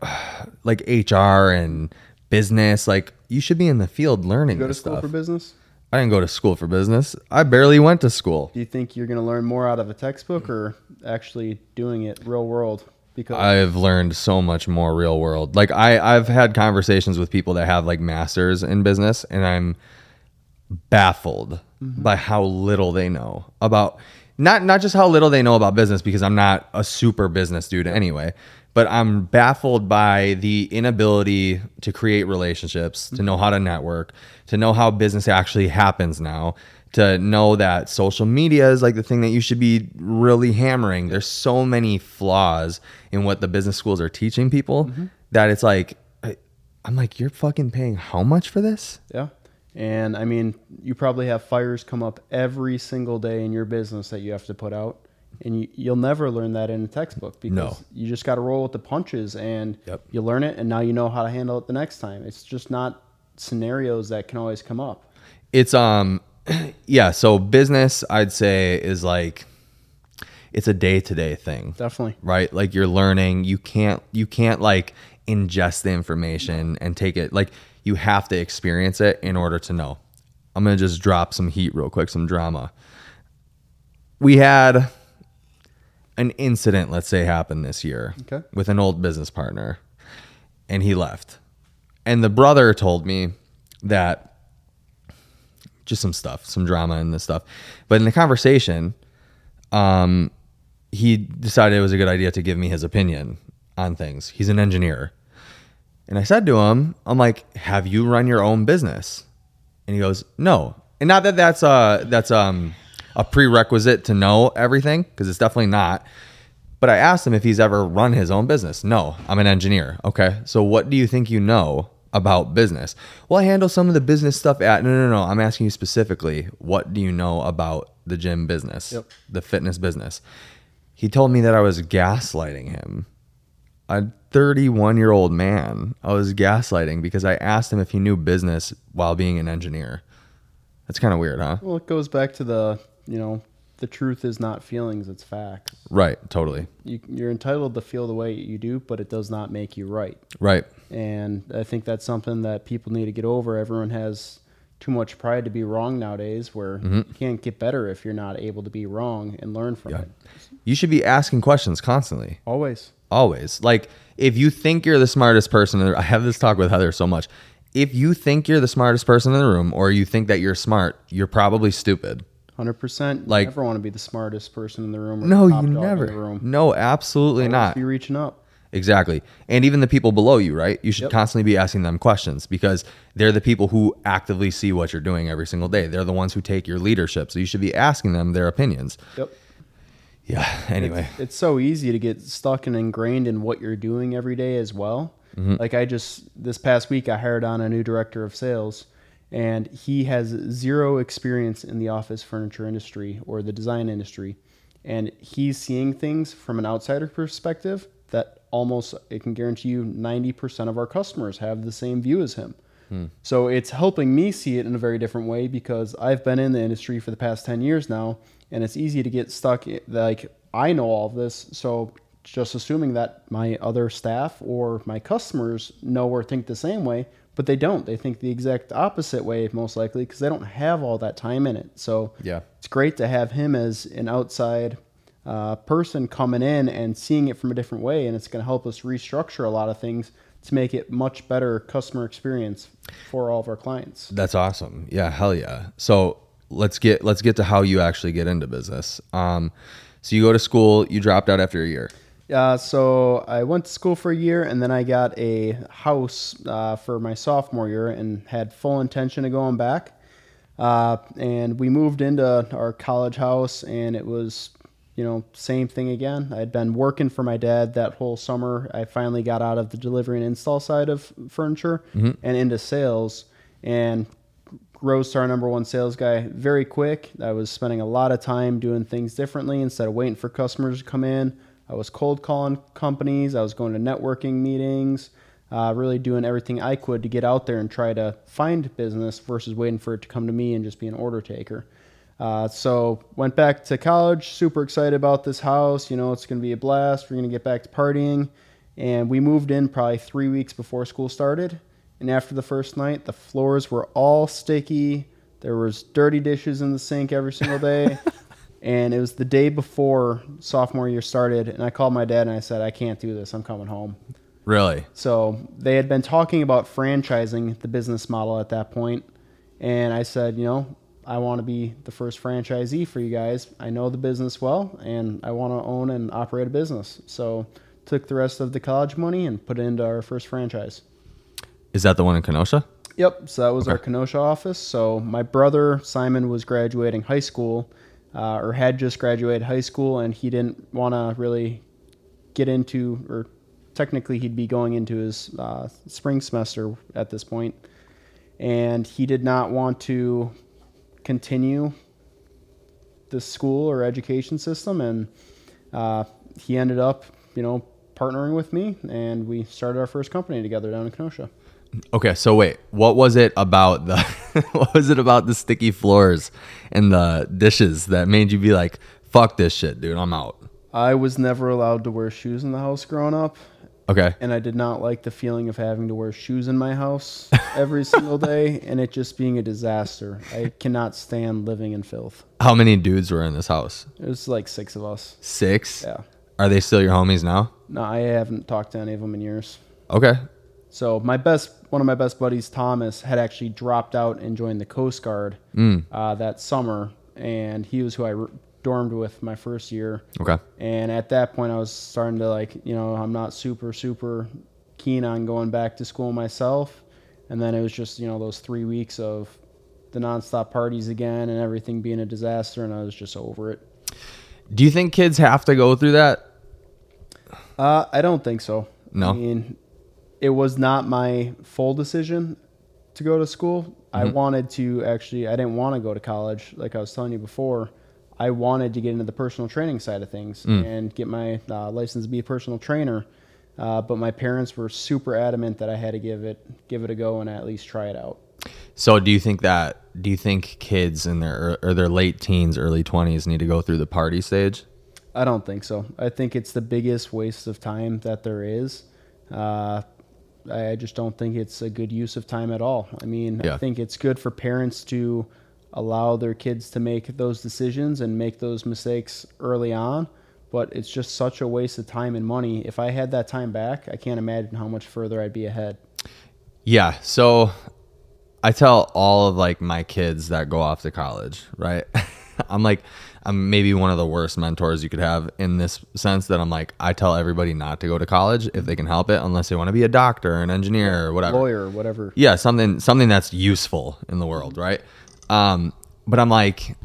like HR and business, like you should be in the field learning Go to school stuff. for business. I didn't go to school for business. I barely went to school. Do you think you're going to learn more out of a textbook or actually doing it real world? Because I've learned so much more real world. Like I, I've had conversations with people that have like masters in business, and I'm baffled mm-hmm. by how little they know about not not just how little they know about business because I'm not a super business dude anyway, but I'm baffled by the inability to create relationships, to know how to network, to know how business actually happens now, to know that social media is like the thing that you should be really hammering. There's so many flaws in what the business schools are teaching people mm-hmm. that it's like I- I'm like you're fucking paying how much for this? Yeah. And I mean, you probably have fires come up every single day in your business that you have to put out. And you, you'll never learn that in a textbook because No. you just got to roll with the punches and Yep. you learn it and now you know how to handle it the next time. It's just not scenarios that can always come up. It's um yeah, so business I'd say is like it's a day-to-day thing. Definitely. Right? Like you're learning, you can't you can't like ingest the information and take it like you have to experience it in order to know. I'm going to just drop some heat real quick, some drama. We had an incident, let's say, happened this year Okay. with an old business partner, and he left. And the brother told me that just some stuff, some drama and this stuff. But in the conversation, um, he decided it was a good idea to give me his opinion on things. He's an engineer. And I said to him, I'm like, "Have you run your own business?" And he goes, "No." And not that that's uh that's um a prerequisite to know everything because it's definitely not. But I asked him if he's ever run his own business. No, I'm an engineer. Okay. So what do you think you know about business? Well, I handle some of the business stuff at No, no, no. I'm asking you specifically, what do you know about the gym business? Yep. The fitness business. He told me that I was gaslighting him. A 31 year old man. I was gaslighting because I asked him if he knew business while being an engineer. That's kind of weird, huh? Well, it goes back to the, you know, the truth is not feelings, it's facts. Right. Totally. You, you're entitled to feel the way you do, but it does not make you right. Right. And I think that's something that people need to get over. Everyone has too much pride to be wrong nowadays, where Mm-hmm. you can't get better if you're not able to be wrong and learn from Yeah. it. You should be asking questions constantly. Always. Always. Like if you think you're the smartest person, in the, I have this talk with Heather so much. If you think you're the smartest person in the room, or you think that you're smart, you're probably stupid. 100%. Like- you never want to be the smartest person in the room. Or No, the top you dog in never. the room. No, absolutely Always not. Be reaching up. Exactly. And even the people below you, right? You should Yep. constantly be asking them questions because they're the people who actively see what you're doing every single day. They're the ones who take your leadership. So you should be asking them their opinions. Yep. Yeah. Anyway. It's so easy to get stuck and ingrained in what you're doing every day as well. Mm-hmm. Like I just this past week I hired on a new director of sales and he has zero experience in the office furniture industry or the design industry and he's seeing things from an outsider perspective that almost I can guarantee you 90% of our customers have the same view as him. Hmm. So it's helping me see it in a very different way because I've been in the industry for the past 10 years now and it's easy to get stuck like I know all of this so just assuming that my other staff or my customers know or think the same way but they don't they think the exact opposite way most likely because they don't have all that time in it so Yeah. it's great to have him as an outside uh, person coming in and seeing it from a different way and it's going to help us restructure a lot of things to make it much better customer experience for all of our clients That's awesome. Yeah, hell yeah. So let's get let's get to how you actually get into business. Um, so you go to school, you dropped out after a year. Uh, so I went to school for a year and then I got a house uh, for my sophomore year and had full intention of going back. Uh, and we moved into our college house and it was, you know, same thing again. I'd been working for my dad that whole summer. I finally got out of the delivery and install side of furniture and into sales and rose to our number one sales guy very quick. I was spending a lot of time doing things differently instead of waiting for customers to come in. I was cold calling companies. I was going to networking meetings, uh, really doing everything I could to get out there and try to find business versus waiting for it to come to me and just be an order taker. Uh, so went back to college, super excited about this house. You know, it's going to be a blast. We're going to get back to partying. And we moved in probably three weeks before school started. And after the first night, the floors were all sticky. There was dirty dishes in the sink every single day. and it was the day before sophomore year started. And I called my dad and I said, I can't do this. I'm coming home. Really? So they had been talking about franchising the business model at that point, and I said, you know, I want to be the first franchisee for you guys. I know the business well, and I want to own and operate a business. So took the rest of the college money and put it into our first franchise. Is that the one in Kenosha? Yep. So that was our Kenosha office. So my brother Simon was graduating high school, uh, or had just graduated high school, and he didn't want to really get into, or technically he'd be going into his uh, spring semester at this point, and he did not want to continue the school or education system, and uh, he ended up, you know, partnering with me, and we started our first company together down in Kenosha. Okay, so wait, what was it about the what was it about the sticky floors and the dishes that made you be like, "Fuck this shit, dude, I'm out." I was never allowed to wear shoes in the house growing up, Okay. and I did not like the feeling of having to wear shoes in my house every single day and it just being a disaster. I cannot stand living in filth. How many dudes were in this house? It was like six of us. 6? Yeah. Are they still your homies now? No, I haven't talked to any of them in years. Okay. So my best, one of my best buddies, Thomas, had actually dropped out and joined the Coast Guard Mm. uh, that summer, and he was who I r- dormed with my first year. Okay. And at that point, I was starting to like, you know, I'm not super, super keen on going back to school myself. And then it was just, you know, those three weeks of the nonstop parties again and everything being a disaster. And I was just over it. Do you think kids have to go through that? Uh, I don't think so. No? I mean, it was not my full decision to go to school. I Mm-hmm. wanted to actually, I didn't want to go to college, like I was telling you before. I wanted to get into the personal training side of things Mm. and get my uh, license to be a personal trainer. Uh, but my parents were super adamant that I had to give it give it a go and at least try it out. So do you think that do you think kids in their or their late teens, early 20s need to go through the party stage? I don't think so. I think it's the biggest waste of time that there is. Uh, I just don't think it's a good use of time at all. I mean, Yeah. I think it's good for parents to allow their kids to make those decisions and make those mistakes early on, but it's just such a waste of time and money. If I had that time back, I can't imagine how much further I'd be ahead. Yeah. So I tell all of like my kids that go off to college, right? I'm like, I'm maybe one of the worst mentors you could have in this sense that I'm like, I tell everybody not to go to college if they can help it, unless they want to be a doctor, an engineer, or whatever. Lawyer, whatever. Yeah, something something that's useful in the world, right? Um, but I'm like,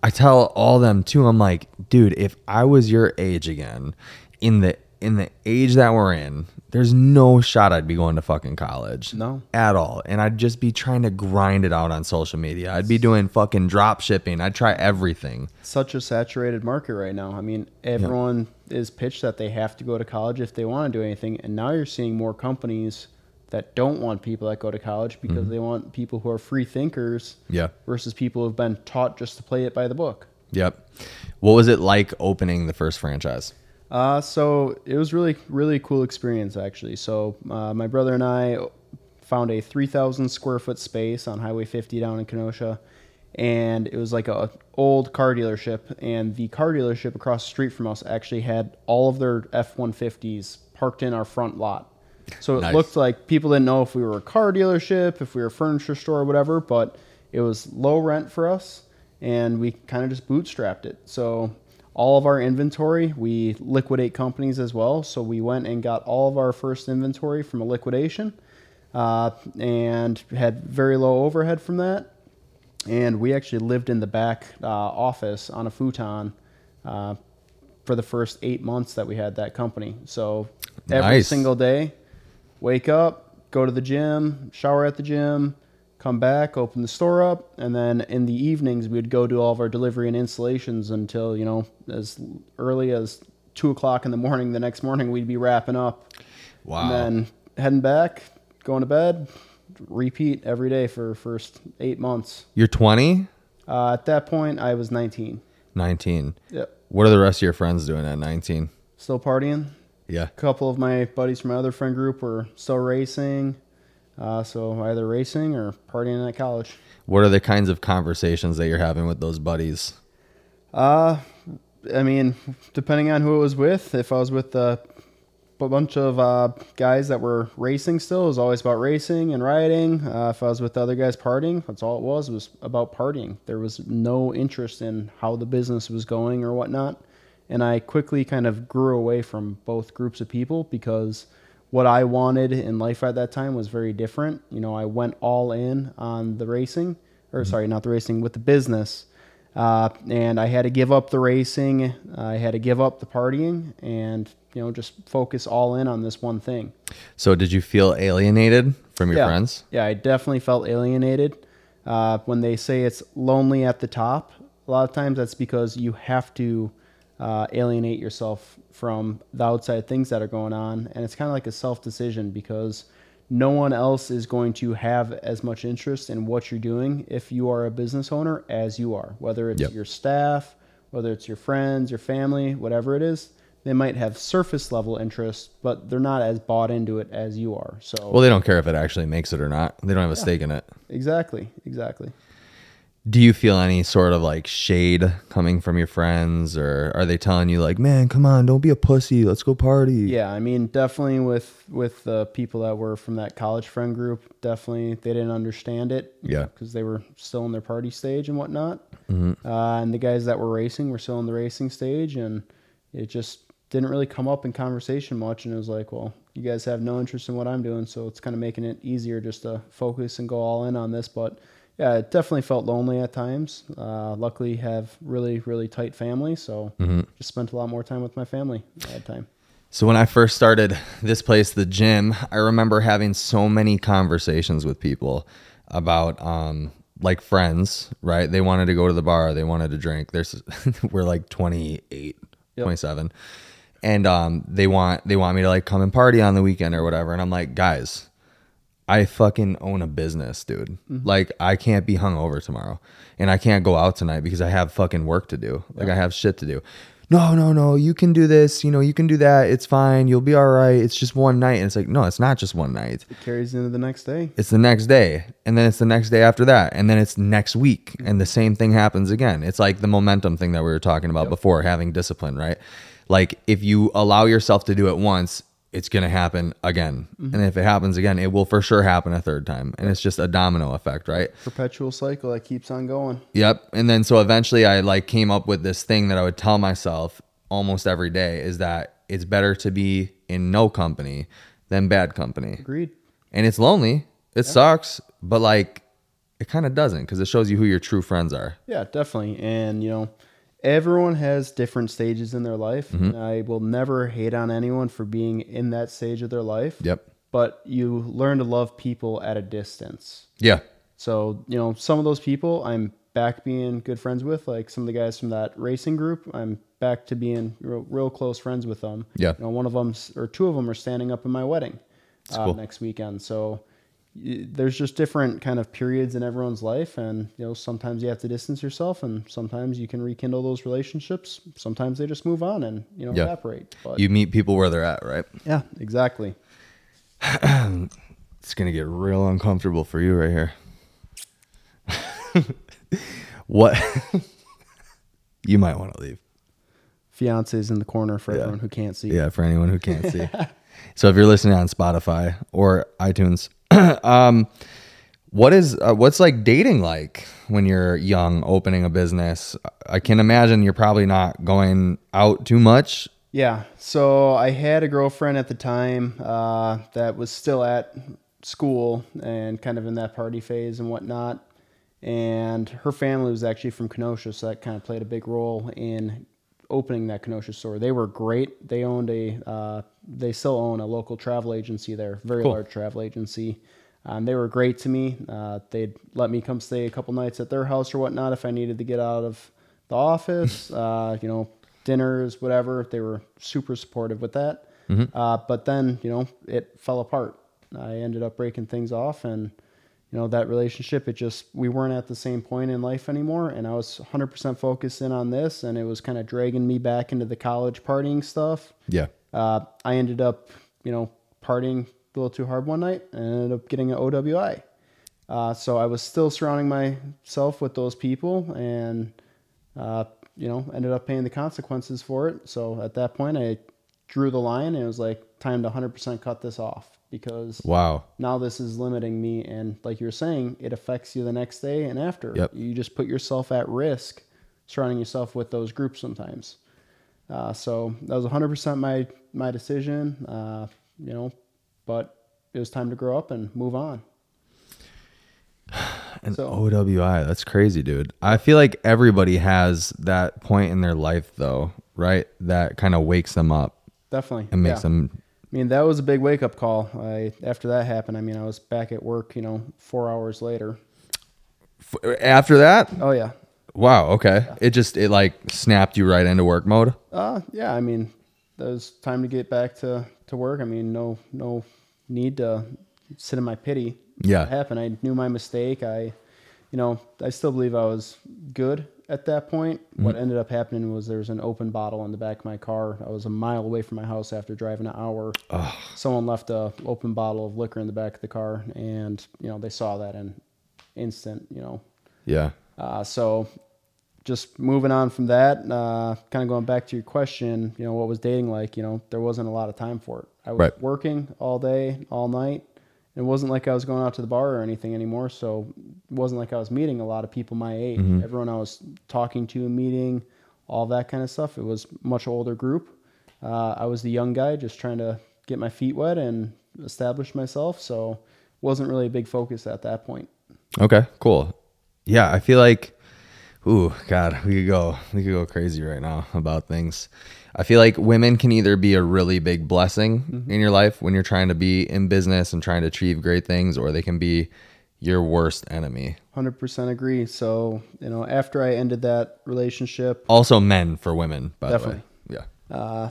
I tell all them too. I'm like, dude, if I was your age again, in the in the age that we're in, there's no shot I'd be going to fucking college. No. At all. And I'd just be trying to grind it out on social media. I'd be doing fucking drop shipping. I'd try everything. such a saturated market right now. I mean, everyone is pitched that they have to go to college if they want to do anything, and now you're seeing more companies that don't want people that go to college because mm-hmm. they want people who are free thinkers Yeah. versus people who've been taught just to play it by the book. Yep. What was it like opening the first franchise? Uh, so it was really, really cool experience actually. So uh, my brother and I found a 3,000 square foot space on Highway 50 down in Kenosha, and it was like a old car dealership. And the car dealership across the street from us actually had all of their F-150s parked in our front lot. So it Nice. looked like people didn't know if we were a car dealership, if we were a furniture store, or whatever. But it was low rent for us, and we kind of just bootstrapped it. So all of our inventory, we liquidate companies as well. So we went and got all of our first inventory from a liquidation, uh, and had very low overhead from that. And we actually lived in the back uh, office on a futon uh, for the first eight months that we had that company. So every Nice. single day, wake up, go to the gym, shower at the gym, come back, open the store up, and then in the evenings we'd go do all of our delivery and installations until you know as early as two o'clock in the morning. The next morning we'd be wrapping up, Wow. and then heading back, going to bed, repeat every day for first eight months. You're 20? Uh, at that point, I was 19. 19. Yep. What are the rest of your friends doing at 19? Still partying. Yeah. A couple of my buddies from my other friend group were still racing. Uh, so either racing or partying at college. What are the kinds of conversations that you're having with those buddies? Uh, I mean, depending on who it was with, if I was with a a bunch of uh, guys that were racing still, it was always about racing and riding. Uh, if I was with other guys partying, that's all it was, was about partying. There was no interest in how the business was going or whatnot. And I quickly kind of grew away from both groups of people because what I wanted in life at that time was very different. You know, I went all in on the racing, or sorry, not the racing, with the business. Uh, and I had to give up the racing. I had to give up the partying, and you know, just focus all in on this one thing. So, did you feel alienated from your yeah. friends? Yeah, I definitely felt alienated. Uh, when they say it's lonely at the top, a lot of times that's because you have to uh, alienate yourself from the outside things that are going on, and it's kind of like a self decision because no one else is going to have as much interest in what you're doing if you are a business owner as you are. Whether it's Yep. your staff, whether it's your friends, your family, whatever it is, they might have surface level interest, but they're not as bought into it as you are. So Well, they don't care if it actually makes it or not. They don't have a stake in it. exactly, exactly. Do you feel any sort of like shade coming from your friends, or are they telling you like, "Man, come on, don't be a pussy, let's go party"? Yeah, I mean, definitely with with the people that were from that college friend group, definitely they didn't understand it. Yeah. because they were still in their party stage and whatnot. Mm-hmm. Uh, and the guys that were racing were still in the racing stage, and it just didn't really come up in conversation much. And it was like, well, you guys have no interest in what I'm doing, so it's kind of making it easier just to focus and go all in on this. But yeah, it definitely felt lonely at times. Uh, luckily, have really really tight family, so Mm-hmm. just spent a lot more time with my family at time. So when I first started this place, the gym, I remember having so many conversations with people about um like friends, right? They wanted to go to the bar, they wanted to drink. There's we're like 28, Yep. 27. And um they want they want me to like come and party on the weekend or whatever and I'm like, "Guys, I fucking own a business, dude. Mm-hmm. Like I can't be hungover tomorrow, and I can't go out tonight because I have fucking work to do. Like I have shit to do. No, no, no. You can do this. You know, you can do that. It's fine. You'll be all right. It's just one night. And it's like, no, it's not just one night. It carries into the next day. It's the next day, and then it's the next day after that, and then it's next week, mm-hmm. and the same thing happens again. It's like the momentum thing that we were talking about before, having discipline, right? Like if you allow yourself to do it once, it's gonna happen again, mm-hmm. and if it happens again, it will for sure happen a third time, and it's just a domino effect, right? Perpetual cycle that keeps on going. Yep. And then so eventually I like came up with this thing that I would tell myself almost every day is that it's better to be in no company than bad company. Agreed. And it's lonely. It sucks, but like it kind of doesn't because it shows you who your true friends are. Yeah, definitely. And you know, everyone has different stages in their life. Mm-hmm. I will never hate on anyone for being in that stage of their life. Yep. But you learn to love people at a distance. Yeah. So, you know, some of those people I'm back being good friends with, like some of the guys from that racing group, I'm back to being real, real close friends with them. Yeah. You know, one of them or two of them are standing up in my wedding uh, cool. next weekend. So there's just different kind of periods in everyone's life. And, you know, sometimes you have to distance yourself and sometimes you can rekindle those relationships. Sometimes they just move on and, you know, Yeah. evaporate. But You meet people where they're at, right? yeah, exactly. It's going to get real uncomfortable for you right here. what? you might want to leave. Fiance's in the corner for Yeah. everyone who can't see. Yeah, for anyone who can't see. so if you're listening on Spotify or iTunes, um, what is uh, what's like dating like when you're young, opening a business? I can imagine you're probably not going out too much. Yeah. So I had a girlfriend at the time uh, that was still at school and kind of in that party phase and whatnot. And her family was actually from Kenosha, so that kind of played a big role in opening that Kenosha store. They were great. They owned a, uh, they still own a local travel agency there, very Cool. large travel agency. Um, they were great to me. Uh, they'd let me come stay a couple nights at their house or whatnot if I needed to get out of the office. Uh, you know, dinners, whatever. They were super supportive with that. Uh, but then, you know, it fell apart. I ended up breaking things off, and you know that relationship it just we weren't at the same point in life anymore and i was 100% focused in on this and it was kind of dragging me back into the college partying stuff. Yeah. uh, i ended up you know partying a little too hard one night and ended up getting an owi uh, so i was still surrounding myself with those people and uh, you know ended up paying the consequences for it. So at that point i drew the line and it was like time to 100% cut this off because Wow. now this is limiting me and like you're saying it affects you the next day and after Yep. you just put yourself at risk surrounding yourself with those groups sometimes uh, so that was 100% my my decision uh, you know but it was time to grow up and move on and So- OWI. That's crazy, dude. I feel like everybody has that point in their life, though, right? That kind of wakes them up definitely and makes yeah. them. I mean, that was a big wake up call. I after that happened, I mean, I was back at work, you know, four hours later. F- After that, Oh yeah, wow. Okay, it just it like snapped you right into work mode. uh, yeah. I mean, there's time to get back to to work. I mean, no no need to sit in my pity. Yeah. Happened? I knew my mistake. I, you know, I still believe I was good at that point. What ended up happening was there was an open bottle in the back of my car. I was a mile away from my house after driving an hour. Someone left a open bottle of liquor in the back of the car, and you know they saw that in instant. You know, Yeah. uh, so just moving on from that, uh, kind of going back to your question, you know, what was dating like? You know, there wasn't a lot of time for it. I was Right. working all day, all night. It wasn't like I was going out to the bar or anything anymore. So it wasn't like I was meeting a lot of people my age. Everyone I was talking to, and meeting, all that kind of stuff. It was much older group. Uh, I was the young guy, just trying to get my feet wet and establish myself. So wasn't really a big focus at that point. Okay. Cool. Yeah, I feel like, ooh, God, we could go, we could go crazy right now about things. I feel like women can either be a really big blessing in your life when you're trying to be in business and trying to achieve great things, or they can be your worst enemy. Hundred percent agree. So you know, after I ended that relationship, Also, men for women, by Definitely. the way. Yeah. uh,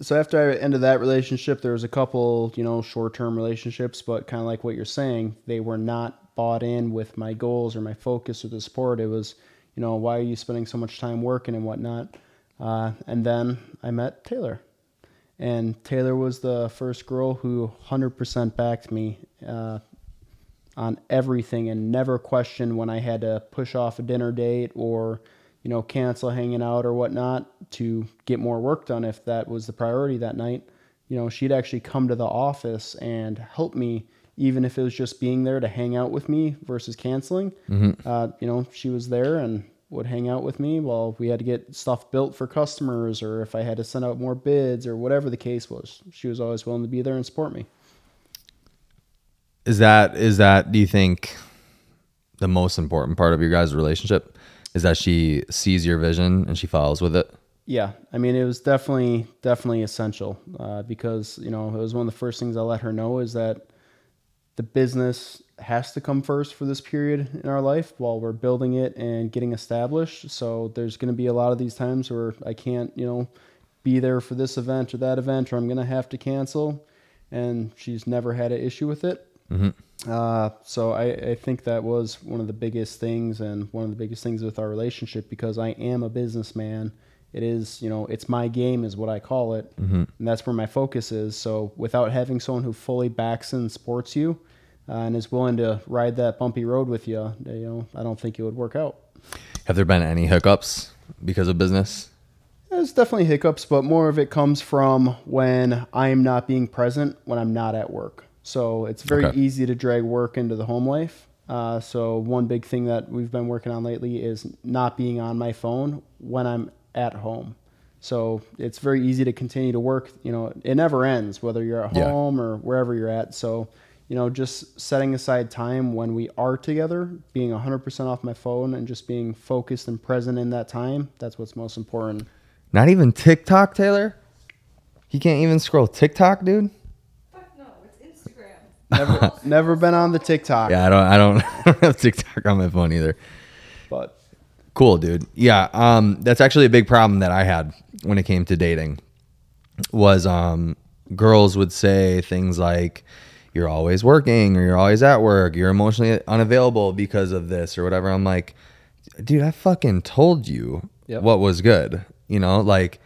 so after I ended that relationship, there was a couple, you know, short-term relationships, but kind of like what you're saying, they were not bought in with my goals or my focus or the support. It was, you know, why are you spending so much time working and whatnot? Uh, and then I met Taylor, and Taylor was the first girl who 100% backed me. Uh, on everything and never questioned when I had to push off a dinner date or, you know, cancel hanging out or whatnot to get more work done if that was the priority that night. You know, she'd actually come to the office and help me, even if it was just being there to hang out with me versus canceling. Uh, you know, she was there and would hang out with me while we had to get stuff built for customers or if I had to send out more bids or whatever the case was. She was always willing to be there and support me. Is that is that do you think the most important part of your guys' relationship is that she sees your vision and she follows with it? Yeah, I mean, it was definitely definitely essential uh, because you know it was one of the first things I let her know is that the business has to come first for this period in our life while we're building it and getting established. So there's going to be a lot of these times where I can't, you know, be there for this event or that event, or I'm going to have to cancel. And she's never had an issue with it. Uh, so I, I think that was one of the biggest things and one of the biggest things with our relationship because I am a businessman. It is, you know, it's my game is what I call it. And that's where my focus is. So without having someone who fully backs and supports you uh, and is willing to ride that bumpy road with you, you know, I don't think it would work out. Have there been any hiccups because of business? There's definitely hiccups, but more of it comes from when I'm not being present when I'm not at work. So it's very Okay. easy to drag work into the home life. Uh, so one big thing that we've been working on lately is not being on my phone when I'm at home. So it's very easy to continue to work. You know, it never ends whether you're at Yeah. home or wherever you're at. So you know, just setting aside time when we are together, being 100% off my phone and just being focused and present in that time. That's what's most important. Not even TikTok, Taylor? He can't even scroll TikTok, dude? Fuck no, it's Instagram. Never, never been on the TikTok, Yeah, I don't I don't, I don't have TikTok on my phone either. but Cool, dude. Yeah, um, that's actually a big problem that I had when it came to dating. Was um, girls would say things like, you're always working or you're always at work, you're emotionally unavailable because of this or whatever. I'm like, dude, I fucking told you Yep. what was good. You know, like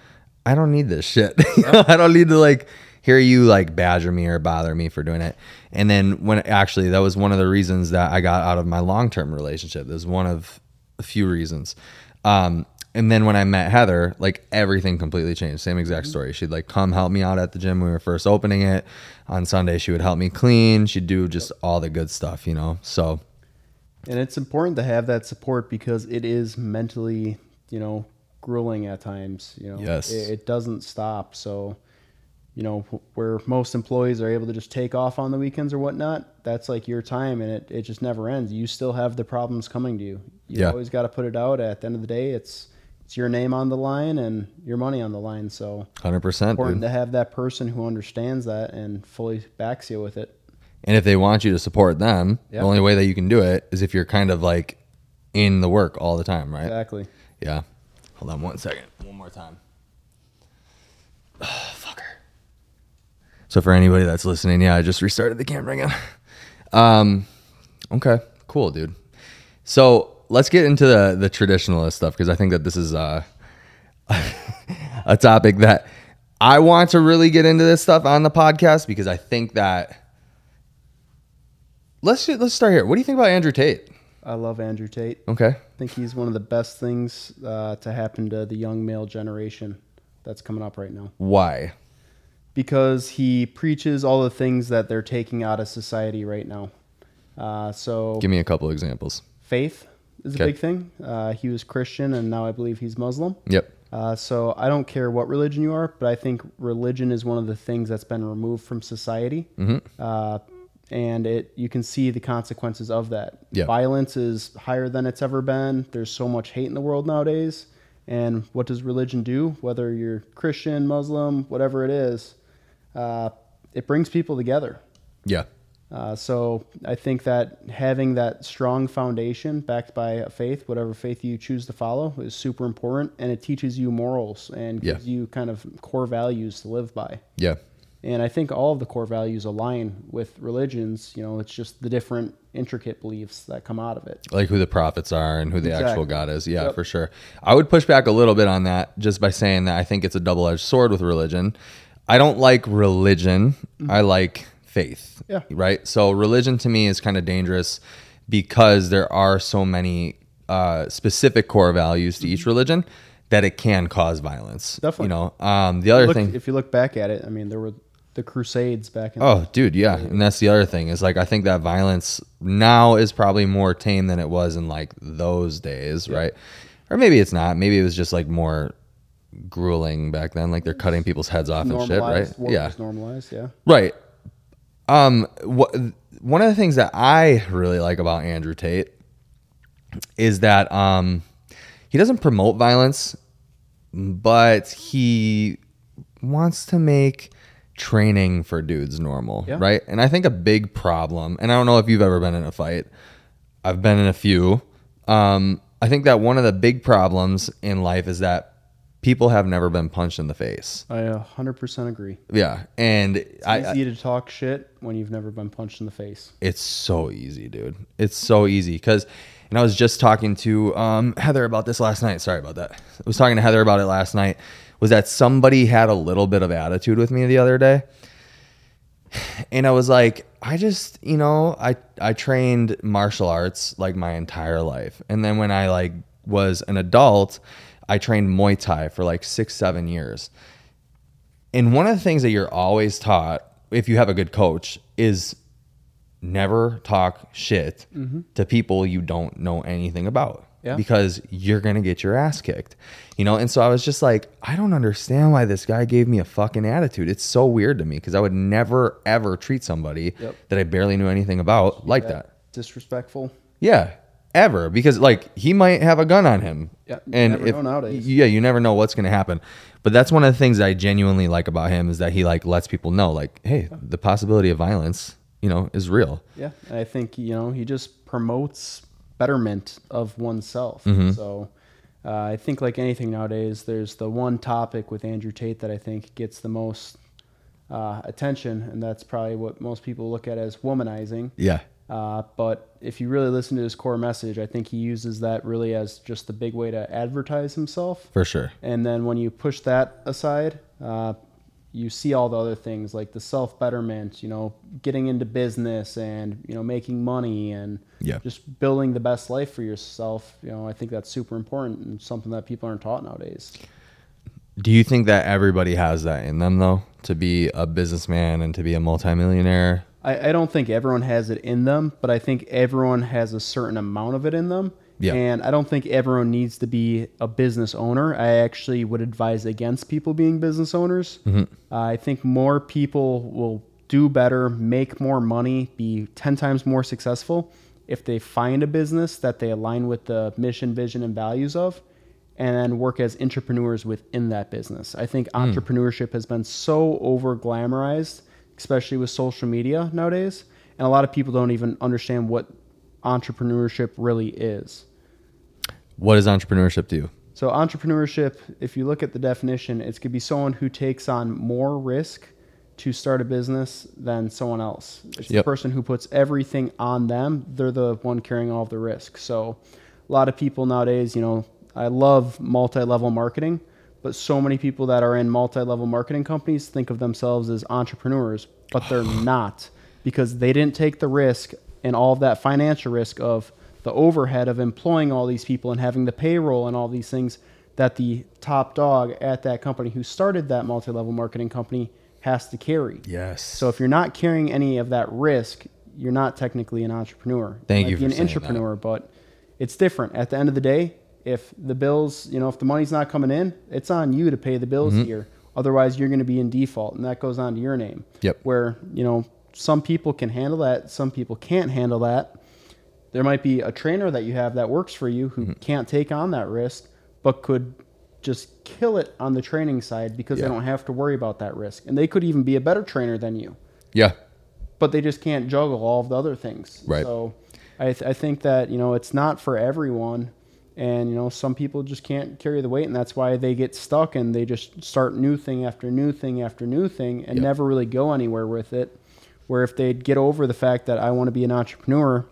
I don't need this shit. Know, I don't need to like hear you like badger me or bother me for doing it. And then when actually that was one of the reasons that I got out of my long term relationship. There's one of a few reasons. Um, and then when I met Heather, like everything completely changed. Same exact story. She'd like come help me out at the gym when we were first opening it. On Sunday, she would help me clean. She'd do just all the good stuff, you know. So And it's important to have that support because it is mentally, you know, grueling at times. You know, Yes. it, it doesn't stop. So, you know, where most employees are able to just take off on the weekends or whatnot, that's like your time, and it, it just never ends. You still have the problems coming to you. You Yeah. always got to put it out. At the end of the day, it's it's your name on the line and your money on the line. So hundred percent, important dude. to have that person who understands that and fully backs you with it. And if they want you to support them, Yeah. the only way that you can do it is if you're kind of like in the work all the time, right? Exactly. Yeah. Hold on one second. One more time. fucker. So for anybody that's listening, yeah, I just restarted the camera again. Um, okay, cool, dude. So let's get into the the traditionalist stuff because I think that this is uh, a topic that I want to really get into this stuff on the podcast because I think that let's let's start here. What do you think about Andrew Tate? I love Andrew Tate. Okay. I think he's one of the best things uh, to happen to the young male generation that's coming up right now Why? because he preaches all the things that they're taking out of society right now. Uh, so Give me a couple examples. faith is a big thing. Uh, he was Christian and now I believe he's Muslim. Yep. Uh, so I don't care what religion you are, but I think religion is one of the things that's been removed from society, Mm-hmm. uh, and it you can see the consequences of that. Yeah. Violence is higher than it's ever been. There's so much hate in the world nowadays, and what does religion do? Whether you're Christian, Muslim, whatever it is, uh, it brings people together. Yeah. Uh, so I think that having that strong foundation backed by a faith, whatever faith you choose to follow, is super important, and it teaches you morals and Yeah. gives you kind of core values to live by. Yeah. And I think all of the core values align with religions. You know, it's just the different intricate beliefs that come out of it. like who the prophets are and who the actual God is. Yeah, Yep. for sure. I would push back a little bit on that just by saying that I think it's a double edged sword with religion. I don't like religion. I like faith. Yeah. Right. So religion to me is kind of dangerous because there are so many uh, specific core values to each religion that it can cause violence. Definitely. You know. Um, the other Look, thing. if you look back at it, I mean, there were the Crusades back in. Oh, dude, yeah. And that's the other thing is like I think that violence now is probably more tame than it was in like those days, right? Or maybe it's not. Maybe it was just like more grueling back then. Like they're cutting people's heads off and shit, right? Yeah, normalized. Yeah. right. Um, what one of the things that I really like about Andrew Tate is that um he doesn't promote violence, but he wants to make training for dudes normal, Yeah. right? And I think a big problem, and I don't know if you've ever been in a fight. I've been in a few. Um, I think that one of the big problems in life is that people have never been punched in the face. I 100% agree. Yeah, and It's I, I easy to talk shit when you've never been punched in the face. it's so easy, dude. It's so easy because, and I was just talking to um, Heather about this last night. Sorry about that. I was talking to Heather about it last night. Was that somebody had a little bit of attitude with me the other day, and I was like, I just, you know, I I trained martial arts like my entire life, and then when I like was an adult, I trained Muay Thai for like six seven years. And one of the things that you're always taught, if you have a good coach, is never talk shit mm-hmm. to people you don't know anything about. Yeah. Because you're gonna get your ass kicked. You know, and so I was just like, I don't understand why this guy gave me a fucking attitude. It's so weird to me because I would never ever treat somebody Yep. that I barely knew anything about like that. Disrespectful. Yeah, ever because like he might have a gun on him. Yeah, and if. Yeah, you never know what's gonna happen. But that's one of the things I genuinely like about him is that he like lets people know like, hey, the possibility of violence, you know, is real. Yeah, I think you know he just promotes betterment of oneself. Mm-hmm. So uh, I think like anything nowadays, there's the one topic with Andrew Tate that I think gets the most uh, attention, and that's probably what most people look at as womanizing. Yeah. Uh, but if you really listen to his core message, I think he uses that really as just the big way to advertise himself. For sure. And then when you push that aside, uh, you see all the other things like the self betterment, you know, getting into business and you know making money and Yeah. just building the best life for yourself. You know, I think that's super important and something that people aren't taught nowadays. Do you think that everybody has that in them though, to be a businessman and to be a multimillionaire? I, I don't think everyone has it in them, but I think everyone has a certain amount of it in them. Yeah. And I don't think everyone needs to be a business owner. I actually would advise against people being business owners. Uh, I think more people will do better, make more money, be 10 times more successful if they find a business that they align with the mission, vision, and values of and then work as entrepreneurs within that business. I think entrepreneurship has been so over glamorized, especially with social media nowadays, and a lot of people don't even understand what entrepreneurship really is. What does entrepreneurship do? So, entrepreneurship, if you look at the definition, it's to be someone who takes on more risk to start a business than someone else. It's the person who puts everything on them. They're the one carrying all of the risk. So, a lot of people nowadays, you know, I love multi level marketing, but so many people that are in multi level marketing companies think of themselves as entrepreneurs, but they're not because they didn't take the risk and all of that financial risk of the overhead of employing all these people and having the payroll and all these things that the top dog at that company who started that multi level marketing company has to carry. Yes. So if you're not carrying any of that risk, you're not technically an entrepreneur. Thank you be for an saying that. entrepreneur, but it's different. At the end of the day, if the bills, you know, if the money's not coming in, it's on you to pay the bills Mm-hmm. here. Otherwise, you're going to be in default, and that goes on to your name. Yep. Where you know some people can handle that, some people can't handle that. There might be a trainer that you have that works for you Mm-hmm. who can't take on that risk, but could just kill it on the training side because Yeah. they don't have to worry about that risk, and they could even be a better trainer than you yeah. but they just can't juggle all of the other things. Right. So I, th- I think that, you know, it's not for everyone. And, you know, some people just can't carry the weight, and that's why they get stuck and they just start new thing after new thing after new thing and Yep. never really go anywhere with it. Where if they'd get over the fact that I want to be an entrepreneur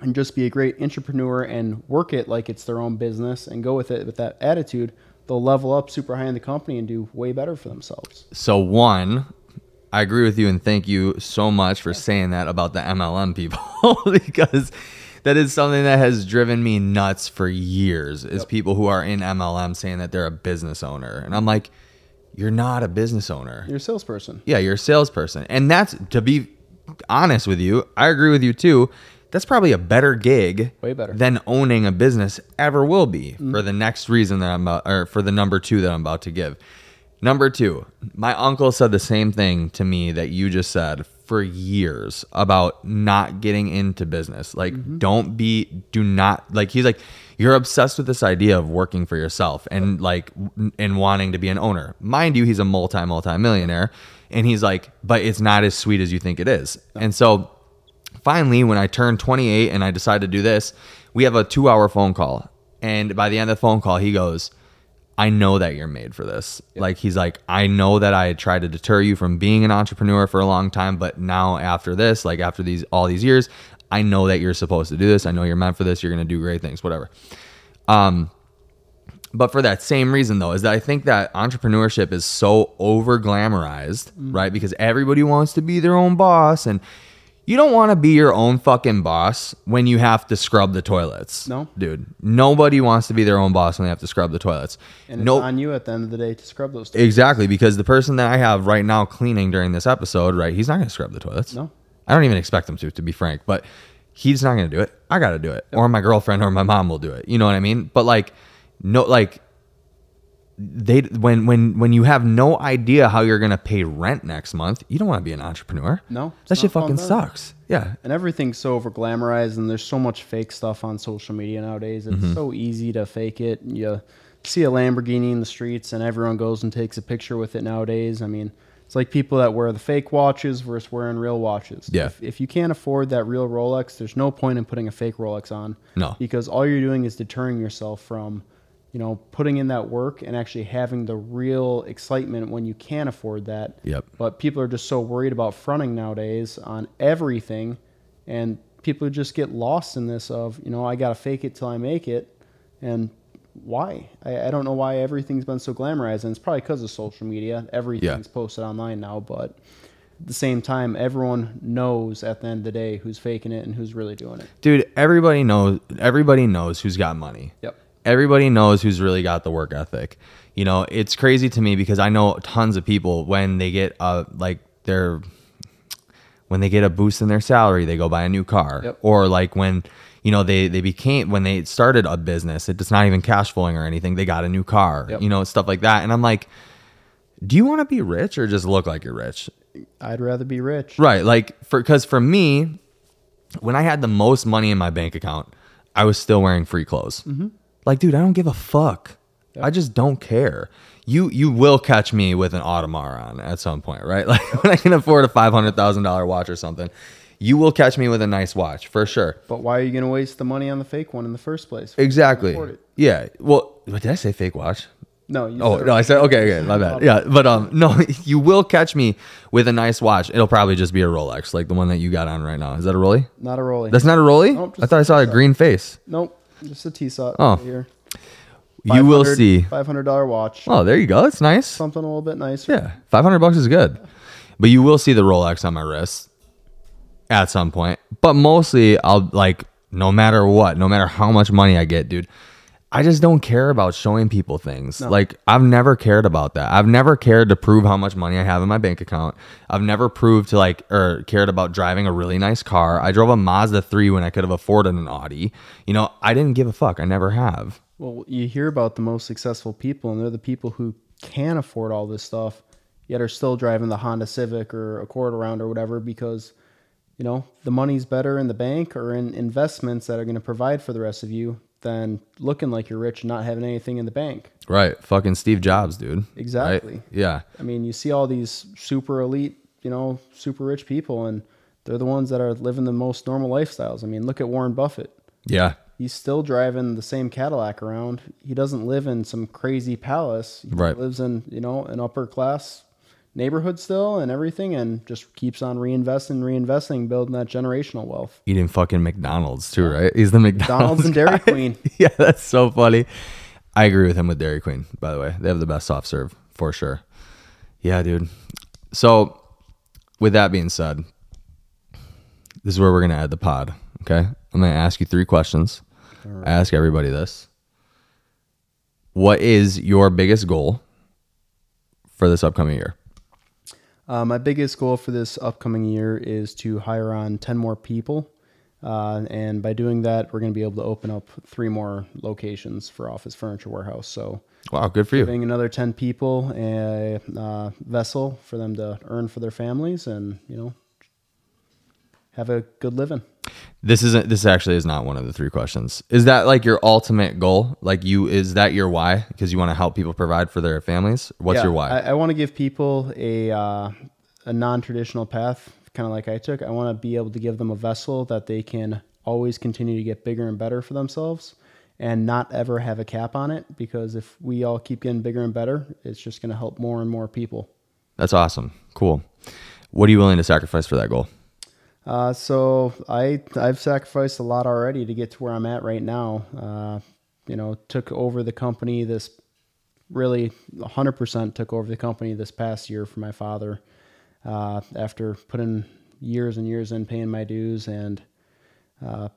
and just be a great entrepreneur and work it like it's their own business and go with it with that attitude, they'll level up super high in the company and do way better for themselves. So one, I agree with you and thank you so much for saying that about the MLM people because that is something that has driven me nuts for years is people who are in MLM saying that they're a business owner. And I'm like, you're not a business owner. You're a salesperson. Yeah, you're a salesperson. And that's to be honest with you, I agree with you too. That's probably a better gig Way better. than owning a business ever will be mm-hmm. for the next reason that I'm about, or for the number two that I'm about to give. Number two, my uncle said the same thing to me that you just said for years about not getting into business. Like, mm-hmm. don't be, do not, like, he's like, you're obsessed with this idea of working for yourself and like, and wanting to be an owner. Mind you, he's a multi, multi millionaire. And he's like, but it's not as sweet as you think it is. And so, finally, when I turned 28 and I decided to do this, we have a two hour phone call. And by the end of the phone call, he goes, I know that you're made for this. Like, he's like, I know that I tried to deter you from being an entrepreneur for a long time, but now after this, like after these, all these years, I know that you're supposed to do this. I know you're meant for this. You're going to do great things, whatever. Um, but for that same reason though is that i think that entrepreneurship is so over glamorized right because everybody wants to be their own boss and you don't want to be your own fucking boss when you have to scrub the toilets No. dude nobody wants to be their own boss when they have to scrub the toilets And it's no on you at the end of the day to scrub those. things. exactly because the person that i have right now cleaning during this episode right he's not going to scrub the toilets No. i don't even expect him to to be frank but he's not going to do it i got to do it or my girlfriend or my mom will do it you know what i mean but like no like they when when when you have no idea how you're gonna pay rent next month, you don't want to be an entrepreneur. No, that shit fucking sucks. Yeah, and everything's so over glamorized and there's so much fake stuff on social media nowadays it's Mm-hmm. so easy to fake it you see a lamborghini in the streets and everyone goes and takes a picture with it nowadays i mean it's like people that wear the fake watches versus wearing real watches Yeah. if, if you can't afford that real rolex there's no point in putting a fake rolex on No. because all you're doing is deterring yourself from you know, putting in that work and actually having the real excitement when you can afford that. Yep. But people are just so worried about fronting nowadays on everything, and people just get lost in this of, you know, I got to fake it till I make it. And why? I, I don't know why everything's been so glamorized. And it's probably because of social media. Everything's posted online now. But at the same time, everyone knows at the end of the day who's faking it and who's really doing it. Dude, everybody knows everybody knows who's got money. Yep. Everybody knows who's really got the work ethic. You know, it's crazy to me because I know tons of people when they get uh like their when they get a boost in their salary, they go buy a new car. Yep. Or like when you know they they became when they started a business, it's not even cash flowing or anything. They got a new car. Yep. You know, stuff like that. And I'm like, do you want to be rich or just look like you're rich? I'd rather be rich. Right. Like for because for me, when I had the most money in my bank account, I was still wearing free clothes. Mm-hmm. Like, dude, I don't give a fuck. I just don't care. You you will catch me with an Audemars on at some point, right? Like when I can afford a five hundred thousand dollar watch or something, you will catch me with a nice watch for sure. But why are you going to waste the money on the fake one in the first place? Exactly. Yeah. Well, what did I say? Fake watch? No. You Oh no, I said okay, okay, my bad. Yeah, but um, no, you will catch me with a nice watch. It'll probably just be a Rolex, like the one that you got on right now. Is that a Rolly? Not a rolling. That's not a Rolly. Nope, I thought I saw a green face. Nope. Just a Tissot Oh. here. You will see. Five hundred dollar watch. Oh, there you go. That's nice. Something a little bit nicer. Yeah, five hundred bucks is good, but you will see the Rolex on my wrist at some point. But mostly, I'll like no matter what, no matter how much money I get, dude. I just don't care about showing people things. Like I've never cared about that. I've never cared to prove how much money I have in my bank account. I've never proved to like or cared about driving a really nice car. I drove a Mazda 3 when I could have afforded an Audi. You know, I didn't give a fuck. I never have. Well, you hear about the most successful people, and they're the people who can afford all this stuff, yet are still driving the Honda Civic or Accord around or whatever because, you know, the money's better in the bank or in investments that are going to provide for the rest of you than looking like you're rich and not having anything in the bank. Right. Fucking Steve Jobs, dude. Right? Exactly. Yeah. I mean, you see all these super elite, you know, super rich people, and they're the ones that are living the most normal lifestyles. I mean, look at Warren Buffett. Yeah. He's still driving the same Cadillac around. He doesn't live in some crazy palace. He Right. lives in, you know, an upper class neighborhood still and everything and just keeps on reinvesting, reinvesting, building that generational wealth. Eating fucking McDonald's too, right? He's the McDonald's McDonald's and Dairy. Queen. yeah, that's so funny. I agree with him with Dairy Queen, by the way. They have the best soft serve for sure. Yeah, dude. So, with that being said, this is where we're going to add the pod. Okay. I'm going to ask you three questions. I ask everybody this. What is your biggest goal for this upcoming year? Uh, my biggest goal for this upcoming year is to hire on 10 more people. Uh, and by doing that, we're going to be able to open up three more locations for Office Furniture Warehouse. So, Wow, good for you. giving another 10 people a uh, vessel for them to earn for their families and, you know, have a good living. This isn't. This actually is not one of the three questions. Is that like your ultimate goal? Like you, is that your why? Because you want to help people provide for their families. What's Yeah, your why? I, I want to give people a, uh, a non traditional path, kind of like I took. I want to be able to give them a vessel that they can always continue to get bigger and better for themselves and not ever have a cap on it because if we all keep getting bigger and better, it's just going to help more and more people. That's awesome. Cool. What are you willing to sacrifice for that goal? Uh, so I I've sacrificed a lot already to get to where I'm at right now. Uh, you know, took over the company this really 100% took over the company this past year for my father uh, after putting years and years in paying my dues and uh,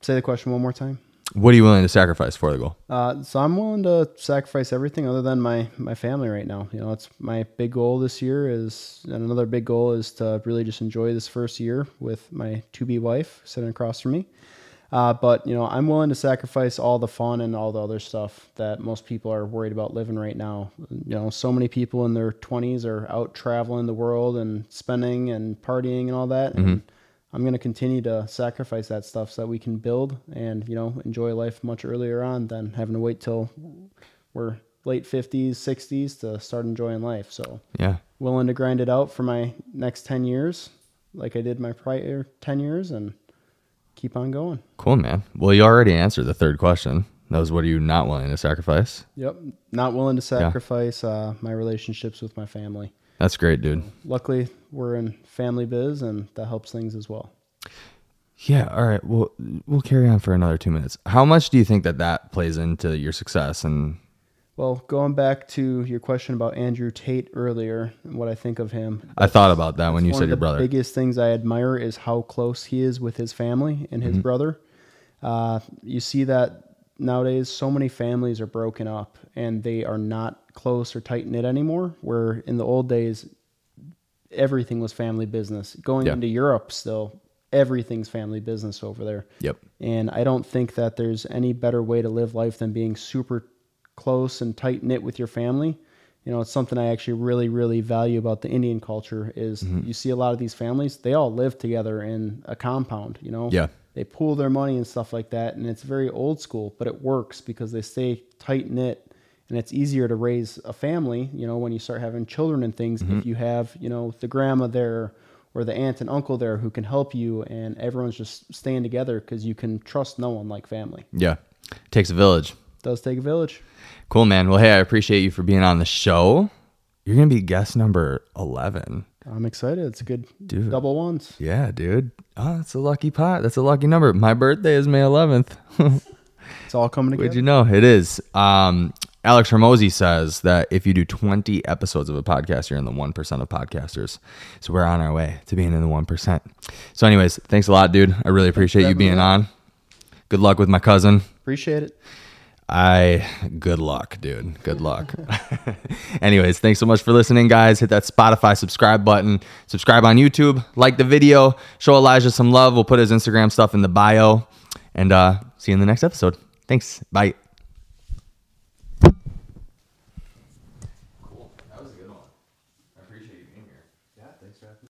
say the question one more time. What are you willing to sacrifice for the goal? Uh, so I'm willing to sacrifice everything other than my my family right now. You know, it's my big goal this year is, and another big goal is to really just enjoy this first year with my to be wife sitting across from me. Uh, but you know, I'm willing to sacrifice all the fun and all the other stuff that most people are worried about living right now. You know, so many people in their 20s are out traveling the world and spending and partying and all that. And I'm going to continue to sacrifice that stuff so that we can build and you know enjoy life much earlier on than having to wait till we're late 50s, 60s to start enjoying life. So Yeah. willing to grind it out for my next 10 years, like I did my prior 10 years, and keep on going. Cool, man. Well, you already answered the third question. Those what are you not willing to sacrifice? Yep. Not willing to sacrifice uh, my relationships with my family. That's great, dude. Luckily, we're in family biz, and that helps things as well. Yeah. All right. Well, we'll carry on for another two minutes. How much do you think that that plays into your success? And Well, going back to your question about Andrew Tate earlier and what I think of him, I thought about that when you said of your the brother. biggest things I admire is how close he is with his family and Mm-hmm. his brother. Uh, you see that nowadays, so many families are broken up and they are not close or tight knit anymore. Where in the old days, everything was family business. Going Yeah. into Europe, still everything's family business over there. Yep. And I don't think that there's any better way to live life than being super close and tight knit with your family. You know, it's something I actually really, really value about the Indian culture is Mm-hmm. you see a lot of these families, they all live together in a compound, you know? Yeah. They pool their money and stuff like that. And it's very old school, but it works because they stay tight knit and it's easier to raise a family, you know, when you start having children and things, Mm-hmm. if you have, you know, the grandma there or the aunt and uncle there who can help you and everyone's just staying together because you can trust no one like family. Yeah. It Takes a village. does take a village. Cool, man. Well, hey, I appreciate you for being on the show. You're gonna be guest number eleven. I'm excited. It's a good Dude. double ones. Yeah, dude. Oh, that's a lucky pot. That's a lucky number. My birthday is May 11th. It's all coming together. Would you know? It is. Um, Alex Hormozi says that if you do 20 episodes of a podcast, you're in the 1% of podcasters. So we're on our way to being in the 1%. So, anyways, thanks a lot, dude. I really appreciate you being on. Good luck with my cousin. Appreciate it. I good luck, dude. Good luck. Anyways, thanks so much for listening, guys. Hit that Spotify subscribe button. Subscribe on YouTube. Like the video. Show Elijah some love. We'll put his Instagram stuff in the bio. And uh, see you in the next episode. Thanks. Bye.